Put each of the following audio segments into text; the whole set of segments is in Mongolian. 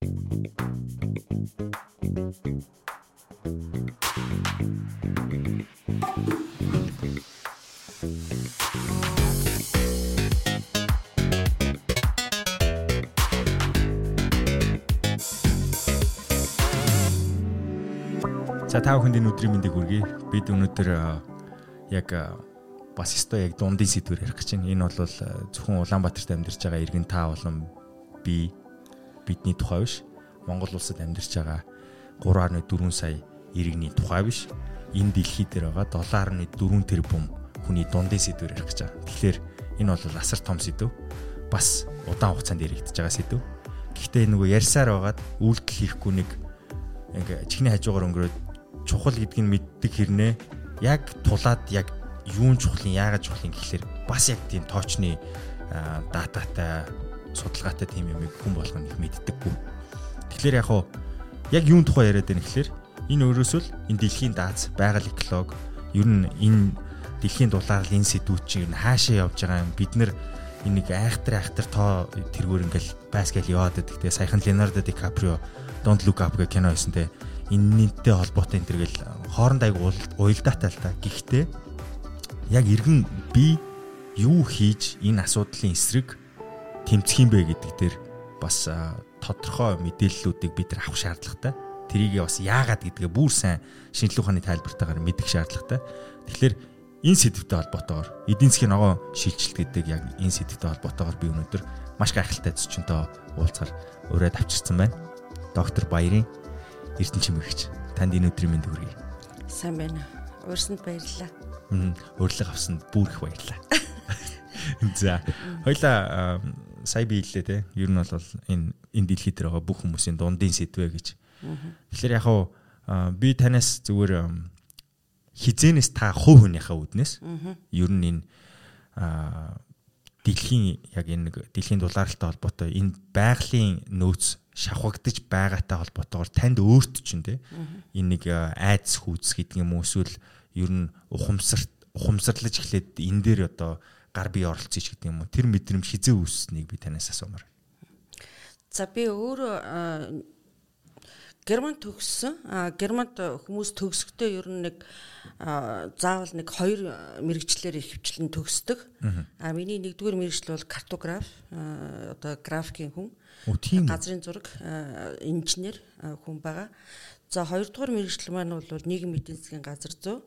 За та бүхэнд энэ өдрийн мэндийг хүргэе. Бид өнөөдөр яг бас өстой яг дундын сэдвэр ярих гэж байна. Энэ бол зөвхөн Улаанбаатарт амьдарч байгаа иргэн та болон би бидний тухай биш. Монгол улсад амьдарч байгаа 3.4 сая иргэний тухай биш. Энэ дэлхий дээр байгаа 7.4 тэрбум хүний дундын сэдвэр ярих гэж байгаа. Тэгэхээр энэ бол асар том сэдв. Бас удаан хугацаанд яригдж байгаа сэдв. Гэхдээ нөгөө ярьсаар байгаад үйлдэл хийхгүй нэг ингээ чихний хажуугаар өнгөрөөд чухал гэдгийг мэддэг хэрнээ яг тулаад яг юун чухлын яагаад чухлын гэхлээр бас яг тийм тоочны дататай судалгаатай тийм юм хүн болгоно их мэддэггүй. Тэгэхээр яг хуу яг юун тухай яриад байна гэхлээр энэ өөрөөсөө л энэ дэлхийн дааз байгаль эколог ер нь энэ дэлхийн дулаар л энэ сэдвүүд чинь хаашаа явж байгаа юм бид нар энийг айхтар айхтар тоо тэргүүр ингээл баскетбол яваад байдаг. Тэгээ саяхан Leonardo DiCaprio Don't Look Up гэх кино хийсэн те энэнтэй холбоотой энэ төргээл хооронд айгу уялдаатай л та. Гэхдээ яг иргэн би юу хийж энэ асуудлын эсрэг тэмцэх юм бэ гэдэг дээр бас тодорхой мэдээллүүдийг бид нар авах шаардлагатай. Тэрийг бас яагаад гэдгээ бүр сайн шинжилгээ ухааны тайлбартаагаар мэдэх шаардлагатай. Тэгэхээр энэ сэдвтэй холбоотойгоор эдийн засгийн ногоон шилжилт гэдэг яг энэ сэдвтэй холбоотойгоор би өнөөдөр маш гайхалтай зочинтой уулзгаар ураад авчирсан байна. Доктор Баярын Эрдэнэ чимэгч танд энэ өдрийн мэнд хүргэе. Сайн байна. Уурсанд баярлалаа урилга авсанд бүр их баярлаа. За хоёлаа сая би хэллээ те. Ер нь бол энэ энэ дэлхий дээр байгаа бүх хүмүүсийн дундын сэдвэ гэж. Тэгэхээр яг хуу би танаас зүгээр хизэнээс та хувь хүнийхээ үднээс ер нь энэ дэлхийн яг энэ нэг дэлхийн дулаалтай холбоотой энэ байгалийн нөөц шавхагдж байгаатай холбоотойгоор танд өөрт ч юм те энэ нэг айдас хүүц гэдэг юм уу эсвэл ер нь ухамсарт ухамсарлаж эхлээд энэ дээр одоо гар бие оролцож гэдэг юм уу тэр мэдрэмж хизээ үүсснийг би танаас асуумаар. За би өөрөө Герман төгссөн. Германд хүмүүс төгсөхдөө ер нь нэг заавал нэг хоёр мэрэгчлэр ихэвчлэн төгсдөг. А миний нэгдүгээр мэрэгчл бол картограф одоо графикийн хүн. Газрын зураг инженер хүн байгаа. За хоёрдугаар мэрэгжил маань бол нийгэм эдийн засгийн газар зөө.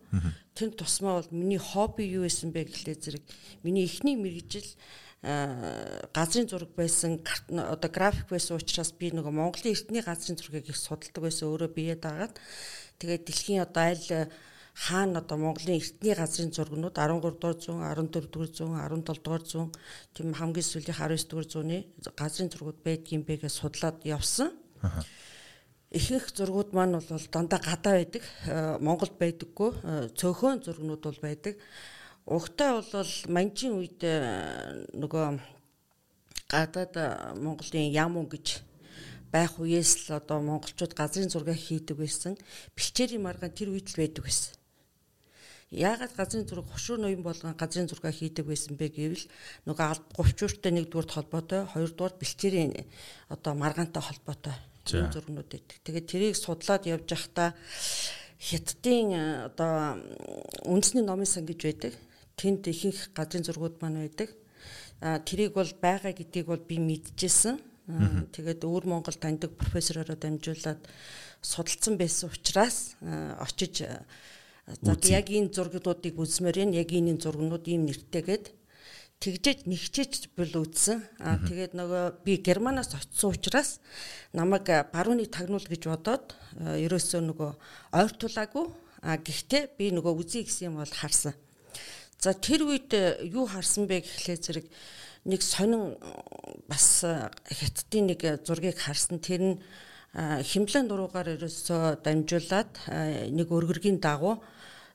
Тэр тусмаа бол миний хобби юу байсан бэ гэхлээр зэрэг миний эхний мэрэгжил газрын зураг байсан одоо график байсан учраас би нөгөө Монголын эртний газрын зургийг их судалдаг байсан өөрөө бие даагаад тэгээд дэлхийн одоо аль хаана одоо Монголын эртний газрын зургнууд 13 дугаар зуун 14 дугаар зуун 17 дугаар зуун тийм хамгийн сүүлийн 19 дугаар зууны газрын зургууд байдгийн бэ гэж судлаад явсан. Ихэнх зургууд маань бол дандаа гадаа байдаг. Э, Монголд байдаггүй. Э, цөөхөн зургнууд бол байдаг. Угтаа бол манжийн үед э, нөгөө гадаад Монголын Ямун гэж байх үеэс л одоо монголчууд газрын зураг хийдэг байсан. Бэлчээрийн маргаан тэр үед л байдаг байсан. Яагаад газрын зураг хушуу ноён болгон газрын зураг хийдэг байсан бэ гэвэл нөгөө алд говчууртай нэгдүгээр холбоотой, хоёрдугаар бэлчээрийн одоо маргаантай холбоотой зургнууд байдаг. Тэгээд тэрийг судлаад явж байхдаа хятадын э, одоо үндэсний номын сан гэж байдаг. Тэнд ихэнх газрын зургууд маань байдаг. А тэрийг бол байгаа гэдгийг бол би мэдчихсэн. Тэгээд өвөр Монгол таньдаг профессоророо дамжуулаад судалсан байсан учраас очиж за яг энэ зургуудыг үзмээр энэ яг энэ зургнууд ийм нэртэйгээд тэгжээж нэгчээж бол үдсэн. Аа тэгээд нөгөө би германаас очисон учраас намайг барууны тагнуул гэж бодоод ерөөсөө нөгөө ойртуулаагүй. Аа гэхдээ би нөгөө үзье гэсэн юм бол харсан. За тэр үед юу харсан бэ гэхлээр зэрэг нэг сонин бас хятадын нэг зургийг харсан. Тэр нь химлэн дуруугаар ерөөсөө дамжуулаад нэг өргөргийн дагуу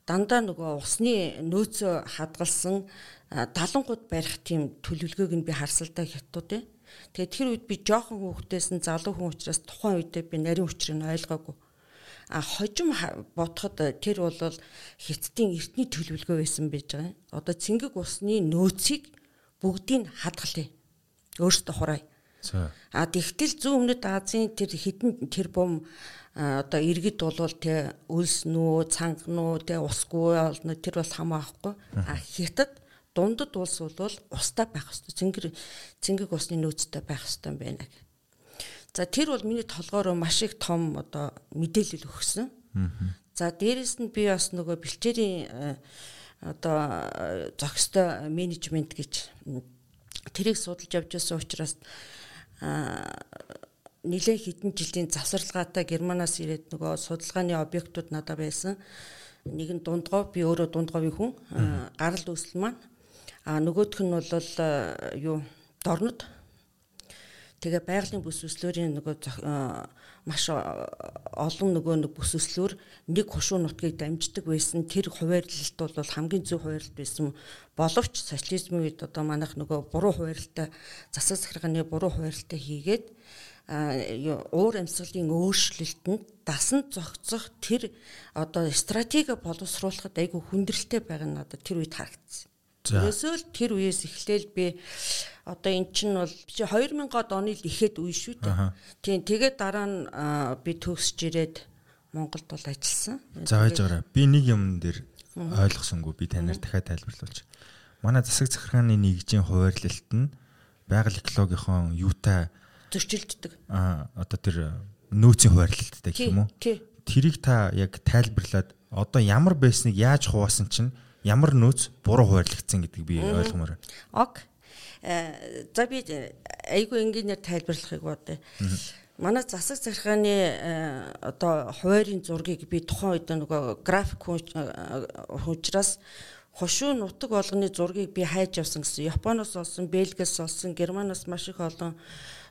дандаа нөгөө усны нөөцөө хадгалсан далангууд барих тийм төлөвлөгөөг нь би харсал та хятадууд. Тэгээд тэр үед би жоохон хүүхдээс нь залуу хүн учраас тухайн үедээ би нарийн учрыг нь ойлгоогүй. А хожим бодоход тэр бол хятадын эртний төлөвлөгөө байсан байж байгаа. Одоо цэнгэг усны нөөцийг бүгдийг хадгалъя. Өөртөө хураа. А тэгтэл зүүн өмнөд Азийн тэр хідэн тэр бум одоо иргэд болвол тэ өлс нүү, цанг нүү, тэ усгүй болно тэр бол хамаахгүй. А хятад дундад улс бол устай байх хэрэгтэй. Цэнгэр цэнгэг усны нөөцтэй байх юм байна. За тэр бол миний толгоороо маш их том одоо мэдээлэл өгсөн. За дээрэс нь би бас нөгөө бэлчээрийн одоо зохистой менежмент гэж тэрийг судалж явж байсан учраас нэлээд хэдэн жилийн завсарлагаатай Германаас ирээд нөгөө судалгааны объектууд надад байсан. Нэг нь дундгов би өөрөө дундговын хүн гарал үүсэл маань. А нөгөөх нь бол юу дорнод. Тэгээ байгалийн бүс өслөөрийн нөгөө маш олон нөгөө нэг бүс өслөөр нэг хушуу нутгийг дамждаг байсан. Тэр хуваарлалт бол хамгийн зөв хуваарлалт байсан боловч социализмын үед одоо манайх нөгөө буруу хуваарлалтаа засаг захиргааны буруу хуваарлалтаа хийгээд уур амьсгалын өөрчлөлтөнд дасан зохицох тэр одоо стратеги боловсруулахад айгүй хүндрэлтэй байгаа нь надад тэр үед харагдсан. Тэрээсөө л тэр үеэс эхлээл би одоо эн чинь бол чи 2000-ад оны л ихэд үе шүү дээ. Тийм тэгээд дараа нь би төгсж ирээд Монголд бол ажилласан. За байж байгаарай. Би нэг юм дээр ойлгосонгүй би танаар дахиад тайлбарлуулж. Манай засаг захиргааны нэгжийн хуваарлалт нь байгаль экологийн юутай зөрчилддөг. Аа одоо тэр нөөцийн хуваарлалттай гэх юм уу? Тэрийг та яг тайлбарлаад одоо ямар байсныг яаж хуваасан чинь ямар нөөц буруу хуваарлагдсан гэдгийг би ойлгомоор байна. Ок. Э, за би айгүй энгийнээр тайлбарлахыг бодъё. Манай засаг захиргааны э, одоо хуваарийн зургийг би тухайн үед нөгөө график хуучраас хошуу нутаг болгоны зургийг би хайж авсан гэсэн. Японоос олсон, Бельгиас олсон, Германоос маш их олон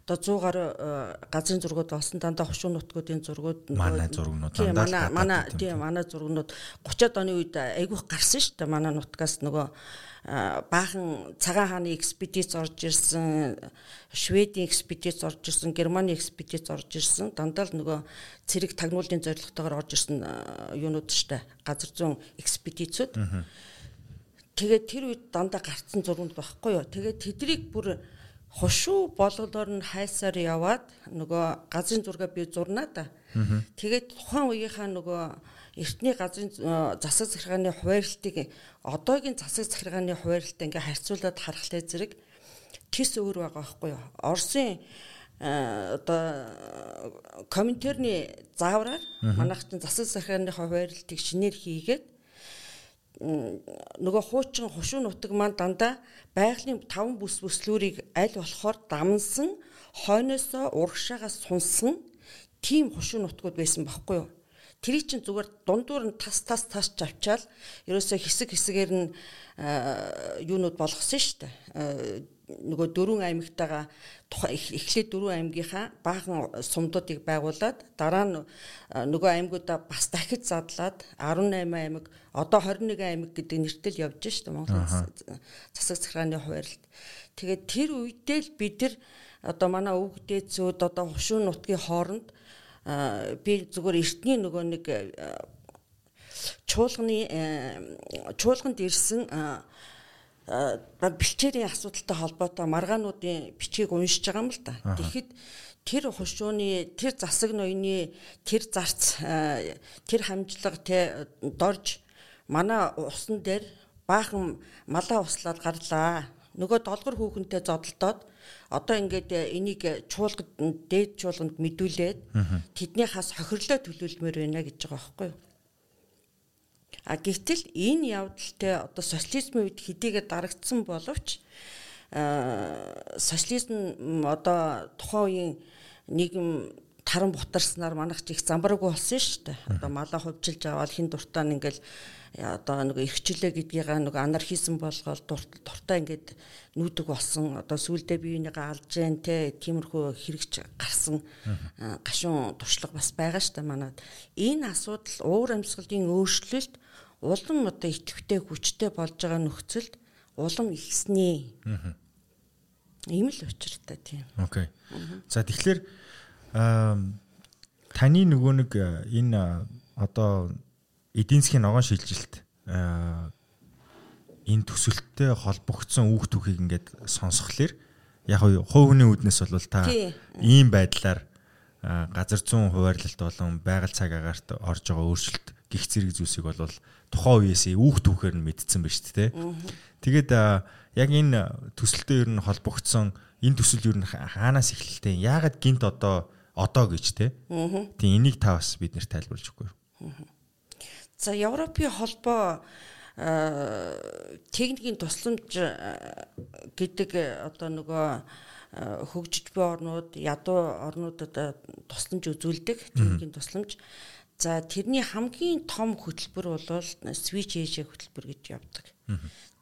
одоо 100 гаруй э, газрын зургууд болсон дандаа хушуу нутгуудын зургууд манай зургнууд дандаа манай тийм манай зургнууд 30-аад оны үед айгүйх гарсан шүү дээ манай нутгаас нөгөө э, баахан цагаан хааны экспедиц орж ирсэн Шведийн экспедиц орж ирсэн Германы экспедиц орж ирсэн дандаа л нөгөө цэрэг тагнуулын зорилготойгоор орж ирсэн э, юунууд шүү дээ газар зүүн экспедицүүд. Тэгээд тэр үед дандаа гарцсан зургууд байхгүй юу? Тэгээд тэдрийг бүр хошуу болголоор нь хайсаар яваад нөгөө газрын зургаа би зурнаа да. Тэгээд тухайн үеийнхаа нөгөө эртний газрын э, засаг захиргааны хуваарлтыг одоогийн засаг захиргааны хуваарлтаа ингээ харьцуулаад харахлаа зэрэг тис өөр байгаа байхгүй юу? Оросын э, одоо комментарны заавраар манайх чинь засаг захиргааны хуваарлтыг шинээр хийгээд нөгөө хуучин хушуу нутаг маань дандаа байгалийн таван бүс бүслүүрийг аль болохоор дамнсан хойноосоо урагшаагаас сунсан тийм хушуу нутгууд байсан байхгүй юу? Тэрий чинь зүгээр дундуур нь тас тас тас авчаал ерөөсөө хэсэг хэсгээр нь юунууд болгосон шүү дээ нөгөө дөрвөн аймагтайгаа эхлээд дөрвөн аймгийнхаа баахан сумдуудыг байгуулад дараа нь нөгөө аймагуудаа бас дахиж задлаад 18 аймаг одоо 21 аймаг гэдэг нэртэл явж штэ Монголын засаг захиргааны хуваарлт. Тэгээд тэр үедээ л бид нар одоо манай өвгдээ зөөд одоо хушуун нутгийн хооронд би зүгээр эртний нөгөө нэг чуулганы чуулганд ирсэн бэлчээрийн асуудалтай холбоотой маргаануудын бичгийг уншиж байгаа юм л да. Тэгэхэд тэр хушууны тэр засаг ноёны тэр зарц тэр хамжлага те дорж манай усан дээр баахан малаа услаад гарлаа. Нөгөө долгор хүүхэнтэй зодолдоод одоо ингээд энийг чуулгад дээд чуулганд мэдүүлээд тэднийхээс хохирлоо төлөвлөмөр байна гэж байгаа байхгүй юу? А гэтэл энэ явдалтай одоо социализмын үед хэдийгээр дарагдсан боловч социализм одоо тухайн үеийн нийгэм таран бутарснаар манайх ч их замбараагүй болсон шүү дээ. Одоо малаа хувьчилж аваад хин дуртаа ингээл одоо нэг эрхчлээ гэдгийг нэг анархизм болгоод дуртай ингээд нүүдэг болсон. Одоо сүулдэ биенийгээ алж जैन те тиймэрхүү хэрэгч гарсан гашуун туршлага бас байгаа дээ манад. Энэ асуудал уур амьсгалын өөрчлөлт улам одоо идэвхтэй хүчтэй болж байгаа нөхцөлд улам ихснээ. Ийм л учиртай тийм. Окей. За тэгэхээр таны нөгөө нэг э, энэ э, одоо эдийн засгийн ногоон шилжилт энэ төсөлттэй холбогдсон үүх түүхийг ингээд сонсхолоор яг хувь хүний үднэс бол та ийм байдлаар газар зүүн хуваарлалт болон байгаль цаг агаарт орж байгаа өөрчлөлт гих зэрэг зүйлсийг бол тухайн үеэс үүх түүхээр нь мэдсэн ба шүү дээ. Тэгээд яг энэ төсөлтөөр ер нь холбогдсон энэ төсөл ер нь хаанаас эхэлтэй? Яагаад гинт одоо одоо гэж те? Тийм энийг та бас биднэрт тайлбарлаж өгөхгүй юу? За Европын холбоо техникийн тусламж гэдэг одоо нөгөө хөгжиж буй орнууд, ядуу орнуудад тусламж үзүүлдэг техникийн тусламж. За тэрний хамгийн том хөтөлбөр бол Switch Asia хөтөлбөр гэж явдаг.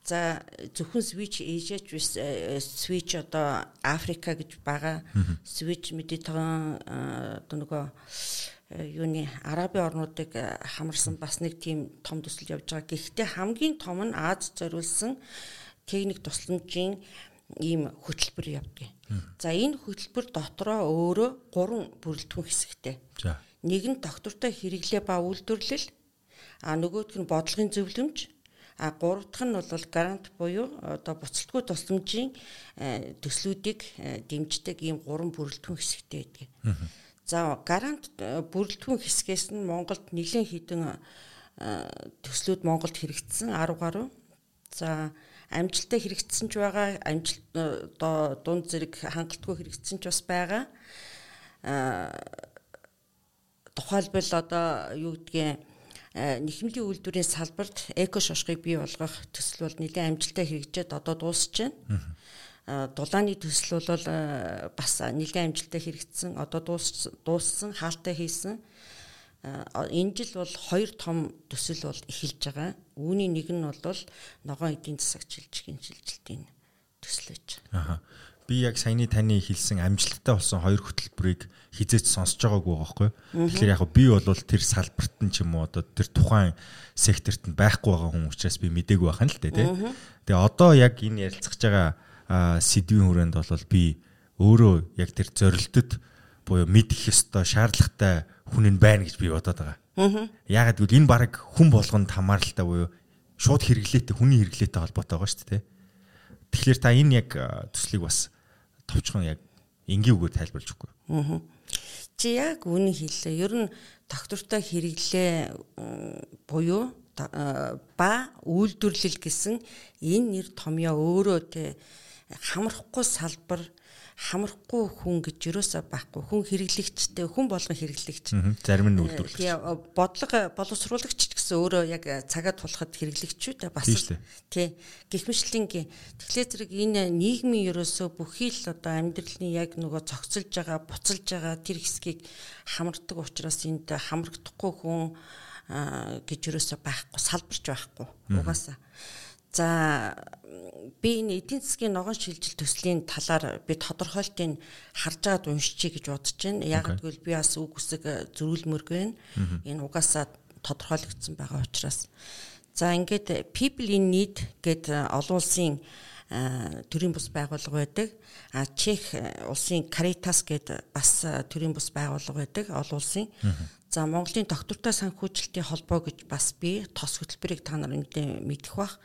За зөвхөн Switch Asia ч биш Switch одоо Африка гэж байгаа. Switch Mediterranean одоо нөгөө юуны арабын орнуудыг хамарсан бас нэг тийм том төсөл явж байгаа. Гэхдээ хамгийн том нь Аз зориулсан техник тусламжийн ийм хөтөлбөр явдаг. За энэ хөтөлбөр дотроо өөрөө гурван бүрэлдэхүүн хэсэгтэй. За. Нэг нь доктортой хэрэглээ ба үйлдвэрлэл, а нөгөөх нь бодлогын зөвлөмж, а гурав дахь нь бол грант буюу одоо буцалтгүй тусламжийн э, төслүүдийг э, дэмждэг ийм гурван бүрэлдэхүүн хэсэгтэй байдаг. За грант э, бүрэлдэхүүн хэсгээс нь Монголд нэлээд хідэн төслүүд Монголд хэрэгжсэн 10 гаруй. За амжилттай хэрэгжсэн ч байгаа амжилт одоо дунд зэрэг хангалтгүй хэрэгжсэн ч бас байгаа. Тухайлбал одоо юу гэдгийг нэхэмлийн үйлдвэрийн салбарт эко шошгыг бий болгох төсөл бол нэлээд амжилттай хэрэгжээд одоо дуусж байна дулааны төсөл бол бас нэлээд амжилттай хэрэгжсэн одоо дууссан хаалттай хийсэн энэ жил бол хоёр том төсөл бол эхэлж байгаа. Үүний нэг нь бол ногоон эдийн засаг шилжихийн шилжилтийн төсөл байж байгаа. Би яг саяны таны хэлсэн амжилттай болсон хоёр хөтөлбөрийг хизээч сонсож байгаагүй байхгүй. Тэгэхээр яг би бол тэр салбарт нь ч юм уу одоо тэр тухайн секторт нь байхгүй байгаа хүн учраас би мдээгүй байхan л дээ тий. Тэгээ одоо яг энэ ярилцах байгаа сэдвийн хүрээнд бол би өөрөө яг тэр зорилтод буюу мэдэх ёстой шаардлагатай хүн нь байна гэж би бодоод байгаа. Аа. Яагаад гэвэл энэ баг хүн болгонд хамааралтай буюу шууд хэрэглээтэй хүний хэрэглээтэй холбоотой байгаа шүү дээ. Тэгэхээр та энэ яг төслийг бас товчхон яг энгийн үгээр тайлбарлаж өгөхгүй. Аа. Чи яг үнэ хэллээ. Ер нь доктортой хэрэглээ буюу ба үйлдвэрлэл гэсэн энэ нэр томьёо өөрөө те хамрахгүй салбар хамрахгүй хүн гэж юусаа байхгүй. Хүн хэрэглэгчтэй хүн болгон хэрэглэгч. Зарим нь үйлдвэрлэгч бодлого боловсруулагч гэсэн өөрөө яг цагаа тулахад хэрэглэгчүүд бас тий гихмишлингийн тэгэхээр зэрэг энэ нийгмийн ерөөсөө бүхий л одоо амьдралын яг нөгөө цогцолж байгаа буцалж байгаа тэр хэсгийг хамардаг учраас энд хамрагдахгүй хүн гэж ерөөсөө байхгүй салбарч байхгүй угаасаа. За би энэ эдийн засгийн ногоон шилжил төслийн талаар би тодорхойлтыг харж байгаад уншчихъя гэж бодож байна. Яг гэвэл би бас үг үсэг э, зөрүүлмөрг байна. Энэ угаасаа тодорхойлогдсон байгаа учраас. За ингээд People in Need гэдэг э, олон улсын э, төрийн бус байгууллага байдаг. А Чех улсын Caritas гэдэг бас төрийн бус байгууллага байдаг олон улсын. За Монголын доктортой санхүүжилтийн холбоо гэж бас би тос хөтөлбөрийг та нар мэдэх бах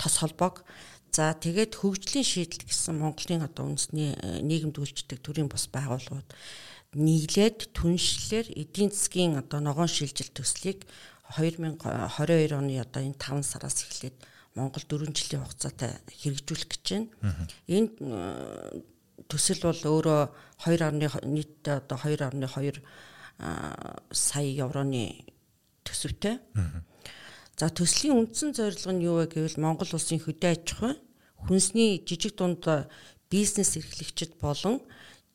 тос холбоог за тэгээд хөгжлийн шийдэл гэсэн Монголын одоо үндэсний э, нийгэмд үйлчдэг төрийн бус байгууллагууд нийлээд түншлэлээр эдийн засгийн одоо ногоон шилжилт төслийг 2022 оны одоо энэ 5 сараас эхлээд Монгол 4 жилийн хугацаатай хэрэгжүүлэх гэж байна. Энэ төсөл бол өөрөө 2.1 нийтдээ одоо 2.2 сая евроны төсөвтэй. За төслийн үндсэн зорилго нь юу вэ гэвэл Монгол улсын хөдөө аж ахуй, хүнсний жижиг дунд бизнес эрхлэгчид болон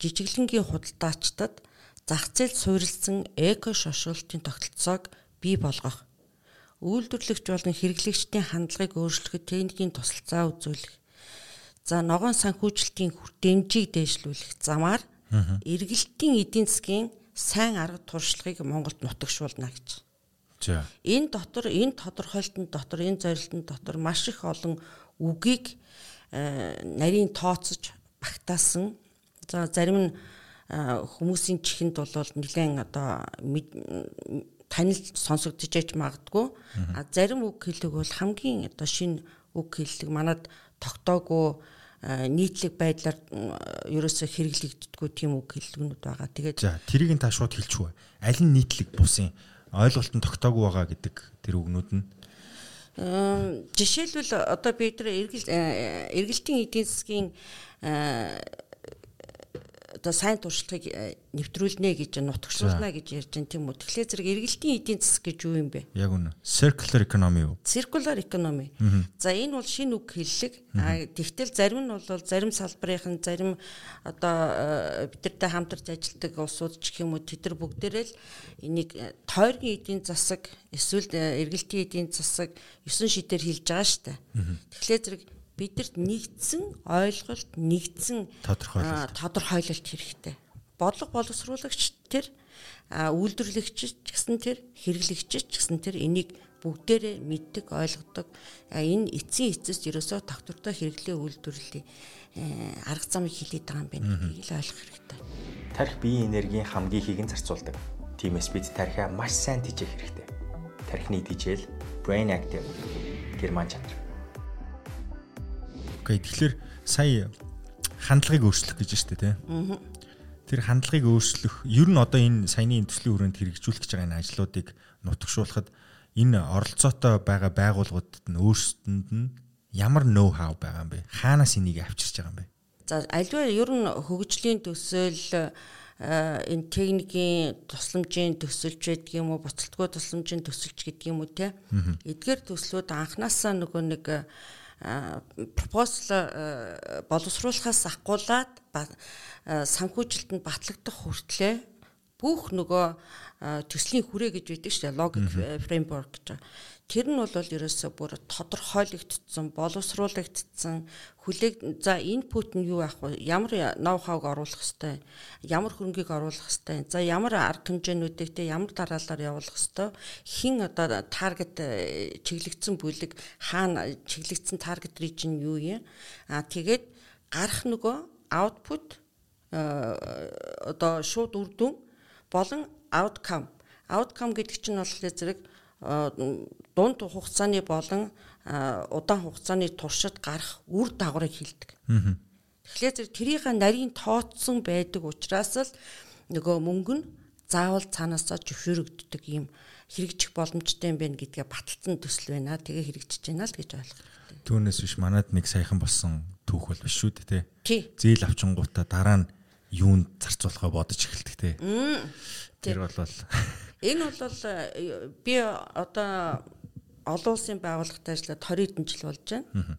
жижиглэнгийн худалдаачдад зах зээлд суурилсан эко шошруулалтын тогтолцоог бий болгох. Үйлдвэрлэгч болон хэрэглэгчдийн хандлагыг өөрчлөхөд техникийн тусалцаа үзүүлэх. За ногоон санхүүжилтийн дэмжийг дээшлүүлэх замаар эргэлтийн эдийн засгийн сайн арга туршлагыг Монголд нутагшуулна гэж. Энэ дотор энэ тодорхойлтын дотор энэ зорилтын дотор маш их олон үгийг э, нарийн тооцож багтаасан. За зарим нь э, хүмүүсийн чихэнд бол нэлээд одоо танил сонсогдож яж магадгүй. А зарим үг хэлэг бол хамгийн одоо шинэ үг хэллэг манад тогтоогүй нийтлэг байдлаар ерөөсө хэрэглэгддэггүй тийм үг хэллэгнүүд байгаа. Тэгээд за тэрийг нь та шууд хэлчихв. Аль нь нийтлэг бусын ойлголтод тогтоогүй байгаа гэдэг тэр үгнүүд нь? Жишээлбэл одоо бид нар эргэлтийн эдийн засгийн одоо сайн туршлагыг э, нэвтрүүлнэ гэж нутагшуулна гэж ярьж байна тийм үү. Тэгэхээр зэрэг эргэлтийн эдийн засаг гэж юу юм бэ? Яг үнэ. Circular economy юу? Circular economy. За энэ бол шинэ үг хэллэг. А тэгтэл зарим нь бол зарим салбарын зарим одоо э, бидэртэй хамтарч ажилладаг улсууд ч гэх юм уу тэд нар бүгдээрээ л энийг э, тойргийн эдийн засаг эсвэл эргэлтийн эдийн засаг 9 шидээр хэлж байгаа шүү дээ. Тэгэхээр зэрэг бидэрт нэгдсэн ойлголт, нэгдсэн тодорхойлолт тодорхойлолт хэрэгтэй. Бодлого боловсруулагч тэр үйлдвэрлэгч гэсэн тэр хэрэглэгч гэсэн тэр энийг бүгдээрээ мэддэг, ойлгодог. Энэ эцсийн эцэст ерөөсөө тогтвортой хэрэглээ үйлдвэрлэлийн э, арга замыг хилээд байгаа юм байна гэдгийг л ойлгох хэрэгтэй. Тарих биеийн энергийн хамгийн ихийг нь зарцуулдаг. Тиймээс бид тарихаа маш сайн тэжээх хэрэгтэй. Тарихны тэжээл brain active герман чанар. Окей. Тэгэхээр сая хандлагыг өөрчлөх гэж штэ тий. Тэр хандлагыг өөрчлөх ер нь одоо энэ саяны төслийн хүрээнд хэрэгжүүлэх гэж байгаа энэ ажлуудыг нутагшуулахад энэ оролцоотой байгаа байгууллагуудад нь өөрсдөнд нь ямар ноу хау байгаа юм бэ? Хаанаас энийг авчирч байгаа юм бэ? За альва ер нь хөгжлийн төсөөл энэ техникийн тусламжийн төсөлж байдаг юм уу буцалтгүй тусламжийн төсөлж гэдэг юм уу те эдгээр төслүүд анханасаа нөгөө нэг пропозал боловсруулахаас ахгуулаад санхүүжилтэнд батлагдах хүртлээр бүх нөгөө төслийн хүрээ гэж байдаг шүү дээ логик фреймворк гэж. Тэр нь бол ерөөсөө бүр тодорхойлогдсон, боловсруулагдсан, хүлээг за инпут нь юу авах вэ? Ямар ноу хавг оруулах хэвтэй, ямар хөрөнгийг оруулах хэвтэй, за ямар арга хэмжээнүүдийг те ямар дараалалаар явуулах хэвтэй, хин одоо таргет э, чиглэгдсэн бүлэг хаана чиглэгдсэн таргет region юу юм? А тэгээд гарах нөгөө output э, одоо шууд үр дүн болон outcome. Outcome гэдэг чинь болохоор зэрэг дунд хугацааны болон удаан хугацааны туршид гарах үр дагаврыг хилдэг. Тэгэхээр тэрийг нарийн тооцсон байдаг учраас л нөгөө мөнгө нь заавал цаанаасаа зөвшөөрөгддөг юм хэрэгжих боломжтой юм байна гэдгээ баталсан төсөл байна. Тэгээ хэрэгжиж байна л гэж ойлгох. Түүнээс биш манад нэг саяхан болсон түүх бол биш шүү дээ тий. Зээл авчингуудаа дараа нь юунд зарцуулахаа бодож эхэлдэг те. Тэр бол энэ бол би одоо олон улсын байгууллагатай ажиллаад 20 хэдэн жил болж байна.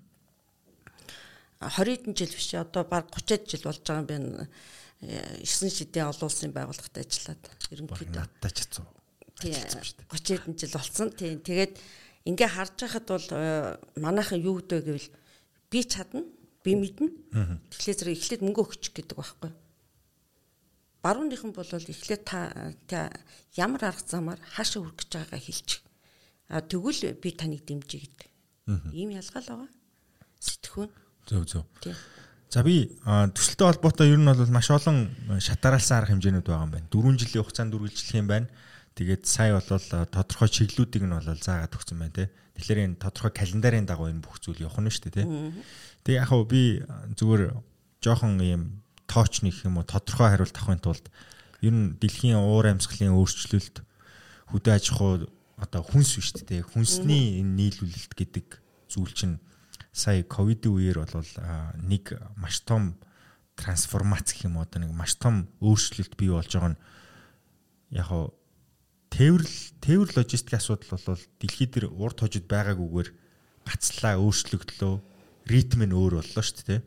20 хэдэн жил биш одоо баг 30 жил болж байгаа юм байна. 9 э, шидийн олон улсын байгууллагатай ажиллаад ерөнхийдөө надтай ч хэцүү. Тийм 30 хэдэн жил болсон. Тийм тэгээд ингээ харж байхад бол э, манайхан юу гэдэг гэвэл би чадна, би мэднэ. Тэгэхээр зэрэг эхлээд мөнгө өгчих гэдэг байхгүй барууныхан бол эхлээд та ямар арга замаар хаашаа хүрэх гэж байгаагаа хэлчих. А тэгвэл би таныг дэмжиж гэдэг. Ийм ялгаал байгаа. Сэтгхүүн. Зөв зөв. За би төсөлтөй холбоотой ер нь бол маш олон шатараалсан арга хэмжээнүүд байгаа юм байна. 4 жилийн хугацаанд үргэлжлэх юм байна. Тэгээд сая бол тодорхой чиглэлүүдийг нь бол заагаад өгсөн байна те. Тэгэхээр энэ тодорхой календарын дагуу энэ бүх зүйл явах нь шүү дээ те. Тэгээ яг хөө би зүгээр жоохон ийм тоочны гэх юм уу тодорхой хариулт авахын тулд ер нь дэлхийн уур амьсгалын өөрчлөлт хөдөө аж ахуй одоо хүнс биш үү хүнсний энэ нийлүүлэлт гэдэг зүйл чинь сая ковидын үеэр бол нэг маш том трансформац гэх юм одоо нэг маш том өөрчлөлт бий болж байгаа нь яг хоо тээвэр тээвэр логистикийн асуудал бол дэлхий дээр урд хожид байгаагүйгээр гацлаа өөрчлөгдлөө ритм нь өөр боллоо шүү дээ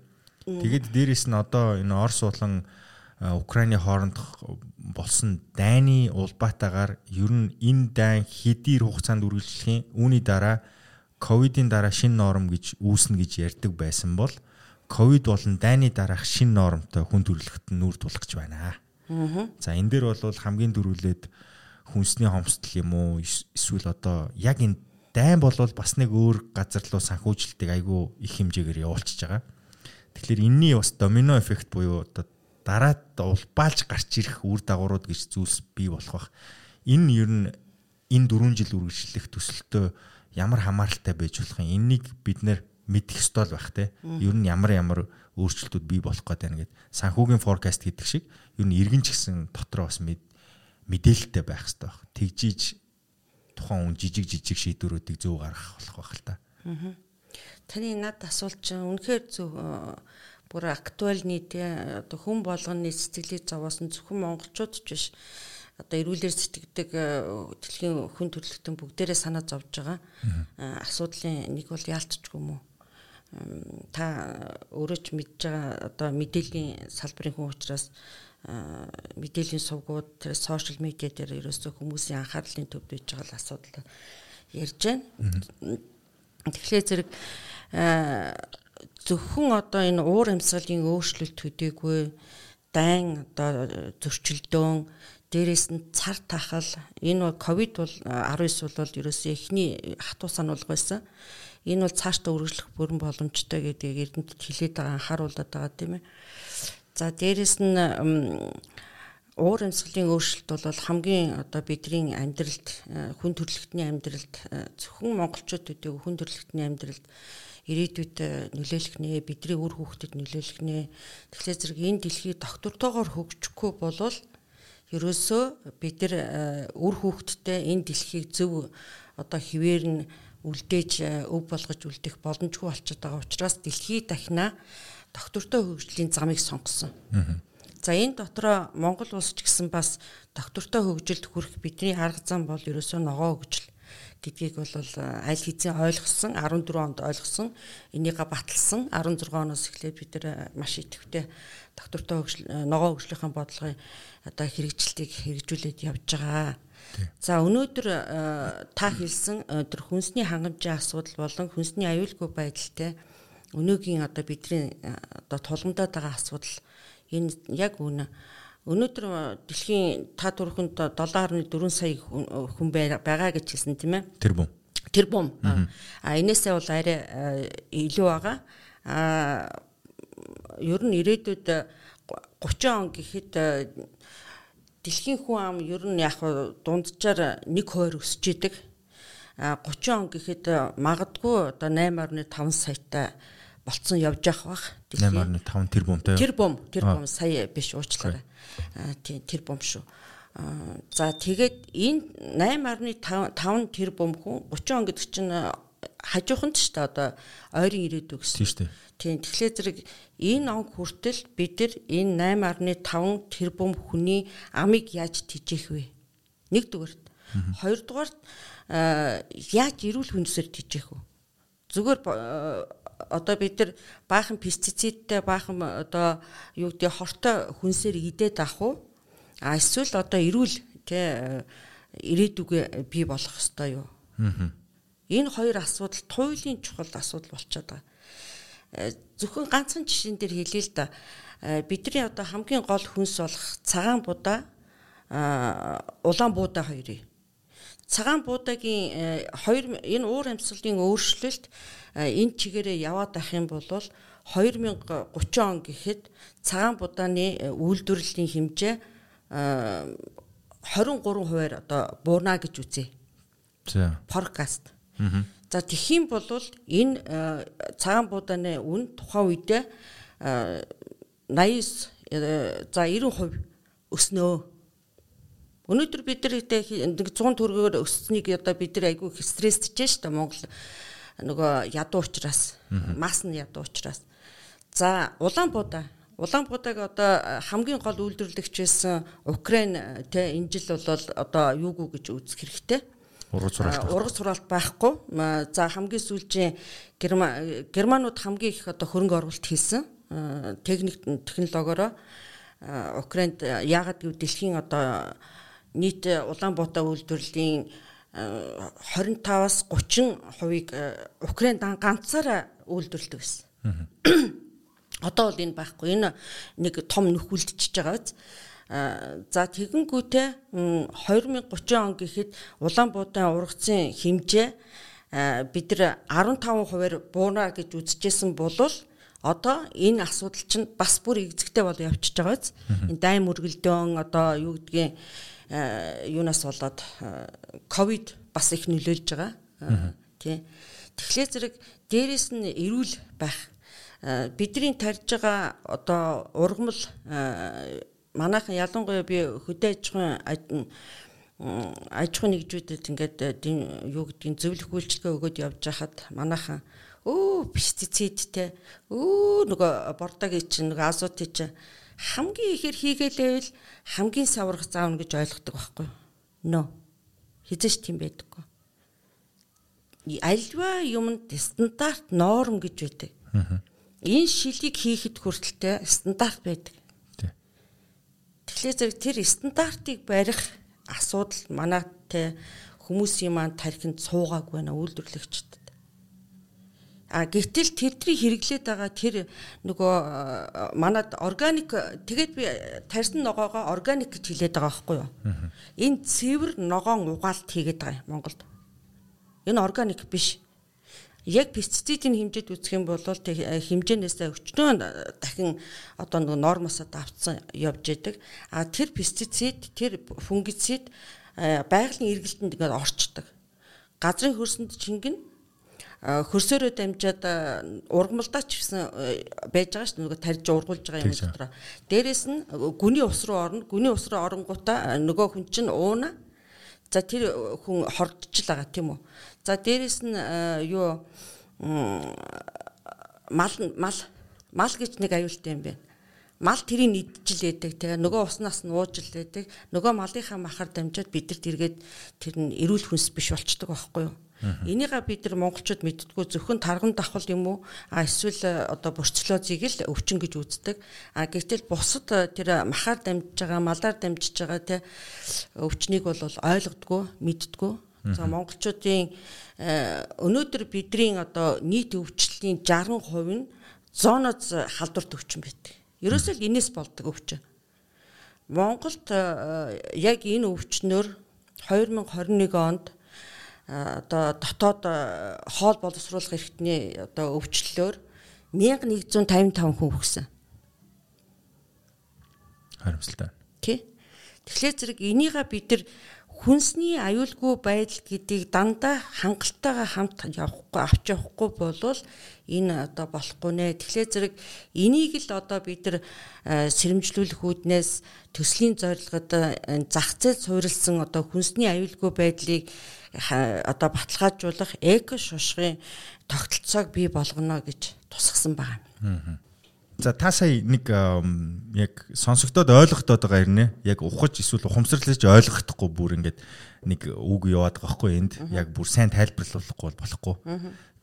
Тэгээд дээрэс нь одоо энэ Орос болон Украины хооронд болсон дайны улбаатаагаар ер нь энэ дайн хэдий хугацаанд үргэлжлэхийн үүний дараа ковидын дараа шинэ норм гэж үүснэ гэж ярьдаг байсан бол ковид болон дайны дараах шинэ нормтой хүн төрөлхтөнд нүүр тулах гэж байна. За энэ дээр бол хамгийн дөрүүлээд хүнсний хомсдол юм уу эсвэл одоо яг энэ дайн болвол бас нэг өөр газар руу санхүүжилтийг айгүй их хэмжээгээр явуулчихж байгаа. Тэгэхээр энэний бас домино эффект буюу одоо дараад улбаалж гарч ирэх үр дагаврууд гэж зүйлс бий болох бах. Энэ ер нь энэ 4 жил үргэлжлэх төсөлтөө ямар хамааралтай байж болох юм. Энийг бид нэр мэдэх ёстой л байх те. Ер нь ямар ямар өөрчлөлтүүд бий болох гээд байна гэд санхүүгийн forecast гэдэг шиг ер нь иргэн ч гэсэн дотроо бас мэдээлэлтэй байх хэрэгтэй баг. Тэгжиж тухайн хүн жижиг жижиг шийдвэрүүдийг зөв гаргах болох байх л та. Таны над асуулт чинь үнэхээр зөв бүр актуальны те одоо хүн болгоны сэтгэлийг зовоосон зөвхөн монголчууд ч биш одоо эрүүлэр сэтгэдэг дэлхийн хүн төрөлхтөн бүгдээрээ санаа зовж байгаа. Асуудлын нэг бол яалтчгүй юм уу? Та өөрөө ч мэдж байгаа одоо мэдээллийн салбарын хүн учраас мэдээллийн сувгууд тэр сошиал медиа дээр ерөөсөө хүмүүсийн анхаарлын төвд байж байгаа асуудал ярьж байна. Тэгэхээр зэрэг зөвхөн одоо энэ уур амьсгалын өөрчлөлт төдийгүй дайн одоо зөрчилдөөн дээрээс нь цар тахал энэ ковид бол 19 бол ерөөсөө эхний хатуу сануулга байсан. Энэ бол цаашдаа үргэлжлэх бүрэн боломжтой гэдгийг эрдэнэт хилээд байгаа анхааруулад байгаа тийм ээ. За дээрэс нь уур амьсгалын өөрчлөлт бол хамгийн одоо бидний амьдралд хүн төрөлхтний амьдралд зөвхөн монголчууд төдий хүн төрөлхтний амьдралд ирээдүйд нөлөөлөх нэ бидний үр хүүхдэд нөлөөлөх нэ тэгэхээр зэрэг энэ дэлхий доктортойгоор хөгжихгүй болвол ерөөсөө бид нар үр хүүхдтэй энэ дэлхийг зөв одоо хിവэр нь үлдээж өв болгож үлдэх боломжгүй болчиход байгаа учраас дэлхий дахина доктортой хөгжлийн замыг сонгосон. За энэ дотроо Монгол улс ч гэсэн бас доктортой хөгжилд хүрэх бидний арга зам бол ерөөсөө ногоо хөгжил гэдгийг бол аль хэзээ ойлгосон 14 онд ойлгосон энийгээ баталсан 16 оноос эхлээд бид нэр маш идэвхтэй доктортой хөгжил ногоо хөгжлийнхаа бодлогын одоо хэрэгжилтийг хэрэгжүүлээд явж байгаа. За өнөөдөр э, та хэлсэн э, тэр хүнсний хангамжийн асуудал болон хүнсний аюулгүй байдалтай өнөөгийн одоо бидний э, одоо тулгамдаад байгаа асуудал энэ яг үнэ өнөөдөр дэлхийн та түрхэнд 7.4 сая хүн байгаа гэж хэлсэн тийм ээ? Тэр бум тэр бум а энээсээ бол арай илүү байгаа. А ер нь ирээдүйд 30 он гэхэд дэлхийн хүн ам ер нь яг дунджаар 1% өсөж идэг. А 30 он гэхэд магадгүй одоо 8.5 саятай болцсон явж явах бах. 8.5 тэрбумтай. Тэрбум, тэрбум сая биш уучлаарай. Тийм тэрбум шүү. За тэгээд энэ 8.5 тэрбум хүн 30 он гэдэг чинь хажууханд ч та одоо ойрын ирээдүй гэсэн. Тийм шүү дээ. Тийм тэгэхээр зэрэг энэ он хүртэл бид нар энэ 8.5 тэрбум хүний амыг яаж тижээх вэ? Нэгдүгээрт. Хоёрдугаарт яаж эрүүл хүнсээр тижээх вэ? Зүгээр одоо бид нар баахан пестицидтэй баахан одоо юу гэдэг хортой хүнсээр идээд авах уу? А эсвэл одоо эрүүл тэ ирээдүгэ бий болох хэвээр юу? Энэ хоёр асуудал туйлын чухал асуудал болчиход байгаа зөвхөн ганцхан жишээн дээр хэлээ л да. Э, бидний одоо хамгийн гол хүнс болох цагаан будаа улаан буудаа хоёрыг. Цагаан буудагийн э, хоёр энэ уур амьсгалын өөрчлөлт э, энэ чигээрээ яваад ах юм бол 2030 он гэхэд цагаан будааны үйлдвэрлэлийн хэмжээ 23 хувиар одоо буурна гэж үзье. За. Аа За тэгхийн бол энэ э, цагаан буудааны үн тухайн үедээ 89 э, за 90% өснөө. Өнөөдөр бид нар нэг 100 төгрөгөөр өсснийг одоо бид нар айгүй шүү дээ Монгол нөгөө ядуу учраас мас нь ядуу учраас. За улаан буудаа Улаан буудаг одоо хамгийн гол үйлдвэрлэгч байсан Украин те энэ жил бол одоо юугүй гэж үзэх хэрэгтэй Ургац сураалт. Ургац сураалт байхгүй. За хамгийн сүүлийн германууд хамгийн их одоо хөрөнгө оруулалт хийсэн. Техник технологиороо Украинд яагаад гэвэл дэлхийн одоо нийт улаан буута үйлдвэрлэлийн 25-аас 30 хувийг Украинд ганцаараа үйлдвэрлэдэг байсан. Одоо бол энэ байхгүй. Энэ нэг том нөхөлдчихэж байгаа биз. За тэгэнгүүтээ 2030 он гэхэд Улаанбаатарын ургацын хэмжээ бид нар 15%-аар буунаа гэж үзэжсэн болвол одоо энэ асуудал чинь бас бүр эзэгтэй бол явчихж байгаа биз. Энэ дайм үргэлдэн одоо юу гэдгийг юунаас болоод ковид бас их нөлөөлж байгаа. Тий. тэгэхээр зэрэг дээрэс нь эрүүл байх бидний тарьж байгаа одоо ургамал манайхан ялангуяа би хөдөө аж ахуйн аж ахуйн нэгжүүдэд ингээд юу гэдгийг зөвлөх үйлчлэгээ өгөөд явж хахад манайхан өө пестицидтэй өө нөгөө бордогийн чинь нөгөө азотын чинь хамгийн ихээр хийгээлээвэл хамгийн саврах заавна гэж ойлгодог байхгүй юу? Нөө. Хизээш тийм байдаггүй. Альва юмд стандарт норм гэж байдаг. Энэ шилийг хийхэд хүртэлтэй стандарт байдаг. Тэгэхээр зэрэг тэр стандартыг барих асуудал манайтай хүмүүсийн маань тархинд суугаагүй байна үйлдвэрлэгчд. А гэтэл тэрдний хэрэглээд байгаа тэр нөгөө манад органик тэгээд би тарьсан ногоогоо органик гэж хэлээд байгаа байхгүй юу? Энэ цэвэр ногоон угаалт хийгээд байгаа юм Монголд. Энэ органик биш. Яг пестицидийн хэмжээд үзэх юм бол хэмжээнээс өчнөө дахин одоо нөгөө нормосоо давтсан явж идэг. А тэр пестицид, тэр фунгицид байгалийн эргэлтэнд ингээд орчдөг. Газрын хөрсөнд чингэн хөрсөөрөө дамжаад ургамалдаа ч гэсэн байж байгаа шүү нөгөө тарьж ургуулж байгаа юм дотроо. Дээрээс нь гүний ус руу орно. Гүний ус руу оронгуудаа нөгөө хүн чинь ууна. За тэр хүн хордож л байгаа тийм үү. За дээрээс нь юу мал мал мал гэж нэг аюултай юм байна мал тэрийг идчихл байдаг тэгээ нөгөө уснаас нь ууж л байдаг нөгөө малынхаа махаар дамжаад бидэрт эргээд тэр нь эрүүл хүнс биш болчдөг байхгүй юу Энийгээ бид нар монголчууд мэддгүү зөвхөн тарган давхал юм уу а эсвэл э, одоо борцлоозыг л өвчин гэж үздэг. А гэтэл бусад э, тэр махаар дамжиж байгаа, малаар дамжиж байгаа те өвчнийг бол ойлгодгоо, мэддгүү. За монголчуудын э, өнөөдөр бидний одоо нийт өвчлөлийн 60% нь зооноз халдварт өвчин байдаг. Ерөөсөө л энэс болдог өвчин. Монголд яг энэ өвчнөр 2021 онд одоо дотоод хоол боловсруулах эрхтний одоо өвчлөлөөр 1155 хүн өгсөн. Харамсалтай. Тий. Тэгэхээр зэрэг энийгээ бид нар хүнсний аюулгүй байдал гэдгийг дандаа хангалтайгаа хамт явахгүй авч явахгүй болвол энэ одоо болохгүй нэ. Тэгэхээр зэрэг энийг л одоо бид нар сэрэмжлүүлэх үүднээс төслийн зорилгод зах зээл суурилсан одоо хүнсний аюулгүй байдлыг одоо баталгаажуулах эко шушгын тогтолцоог бий болгоно гэж тусгасан байна. За та сая нэг яг сонсогдоод ойлгогдоод байгаа юм нэ. Яг ухаж эсвэл ухамсарлаж ойлгохдохгүй бүр ингээд нэг үг яваад байгаа хгүй энд. Яг бүр сайн тайлбарлуулахгүй болохгүй.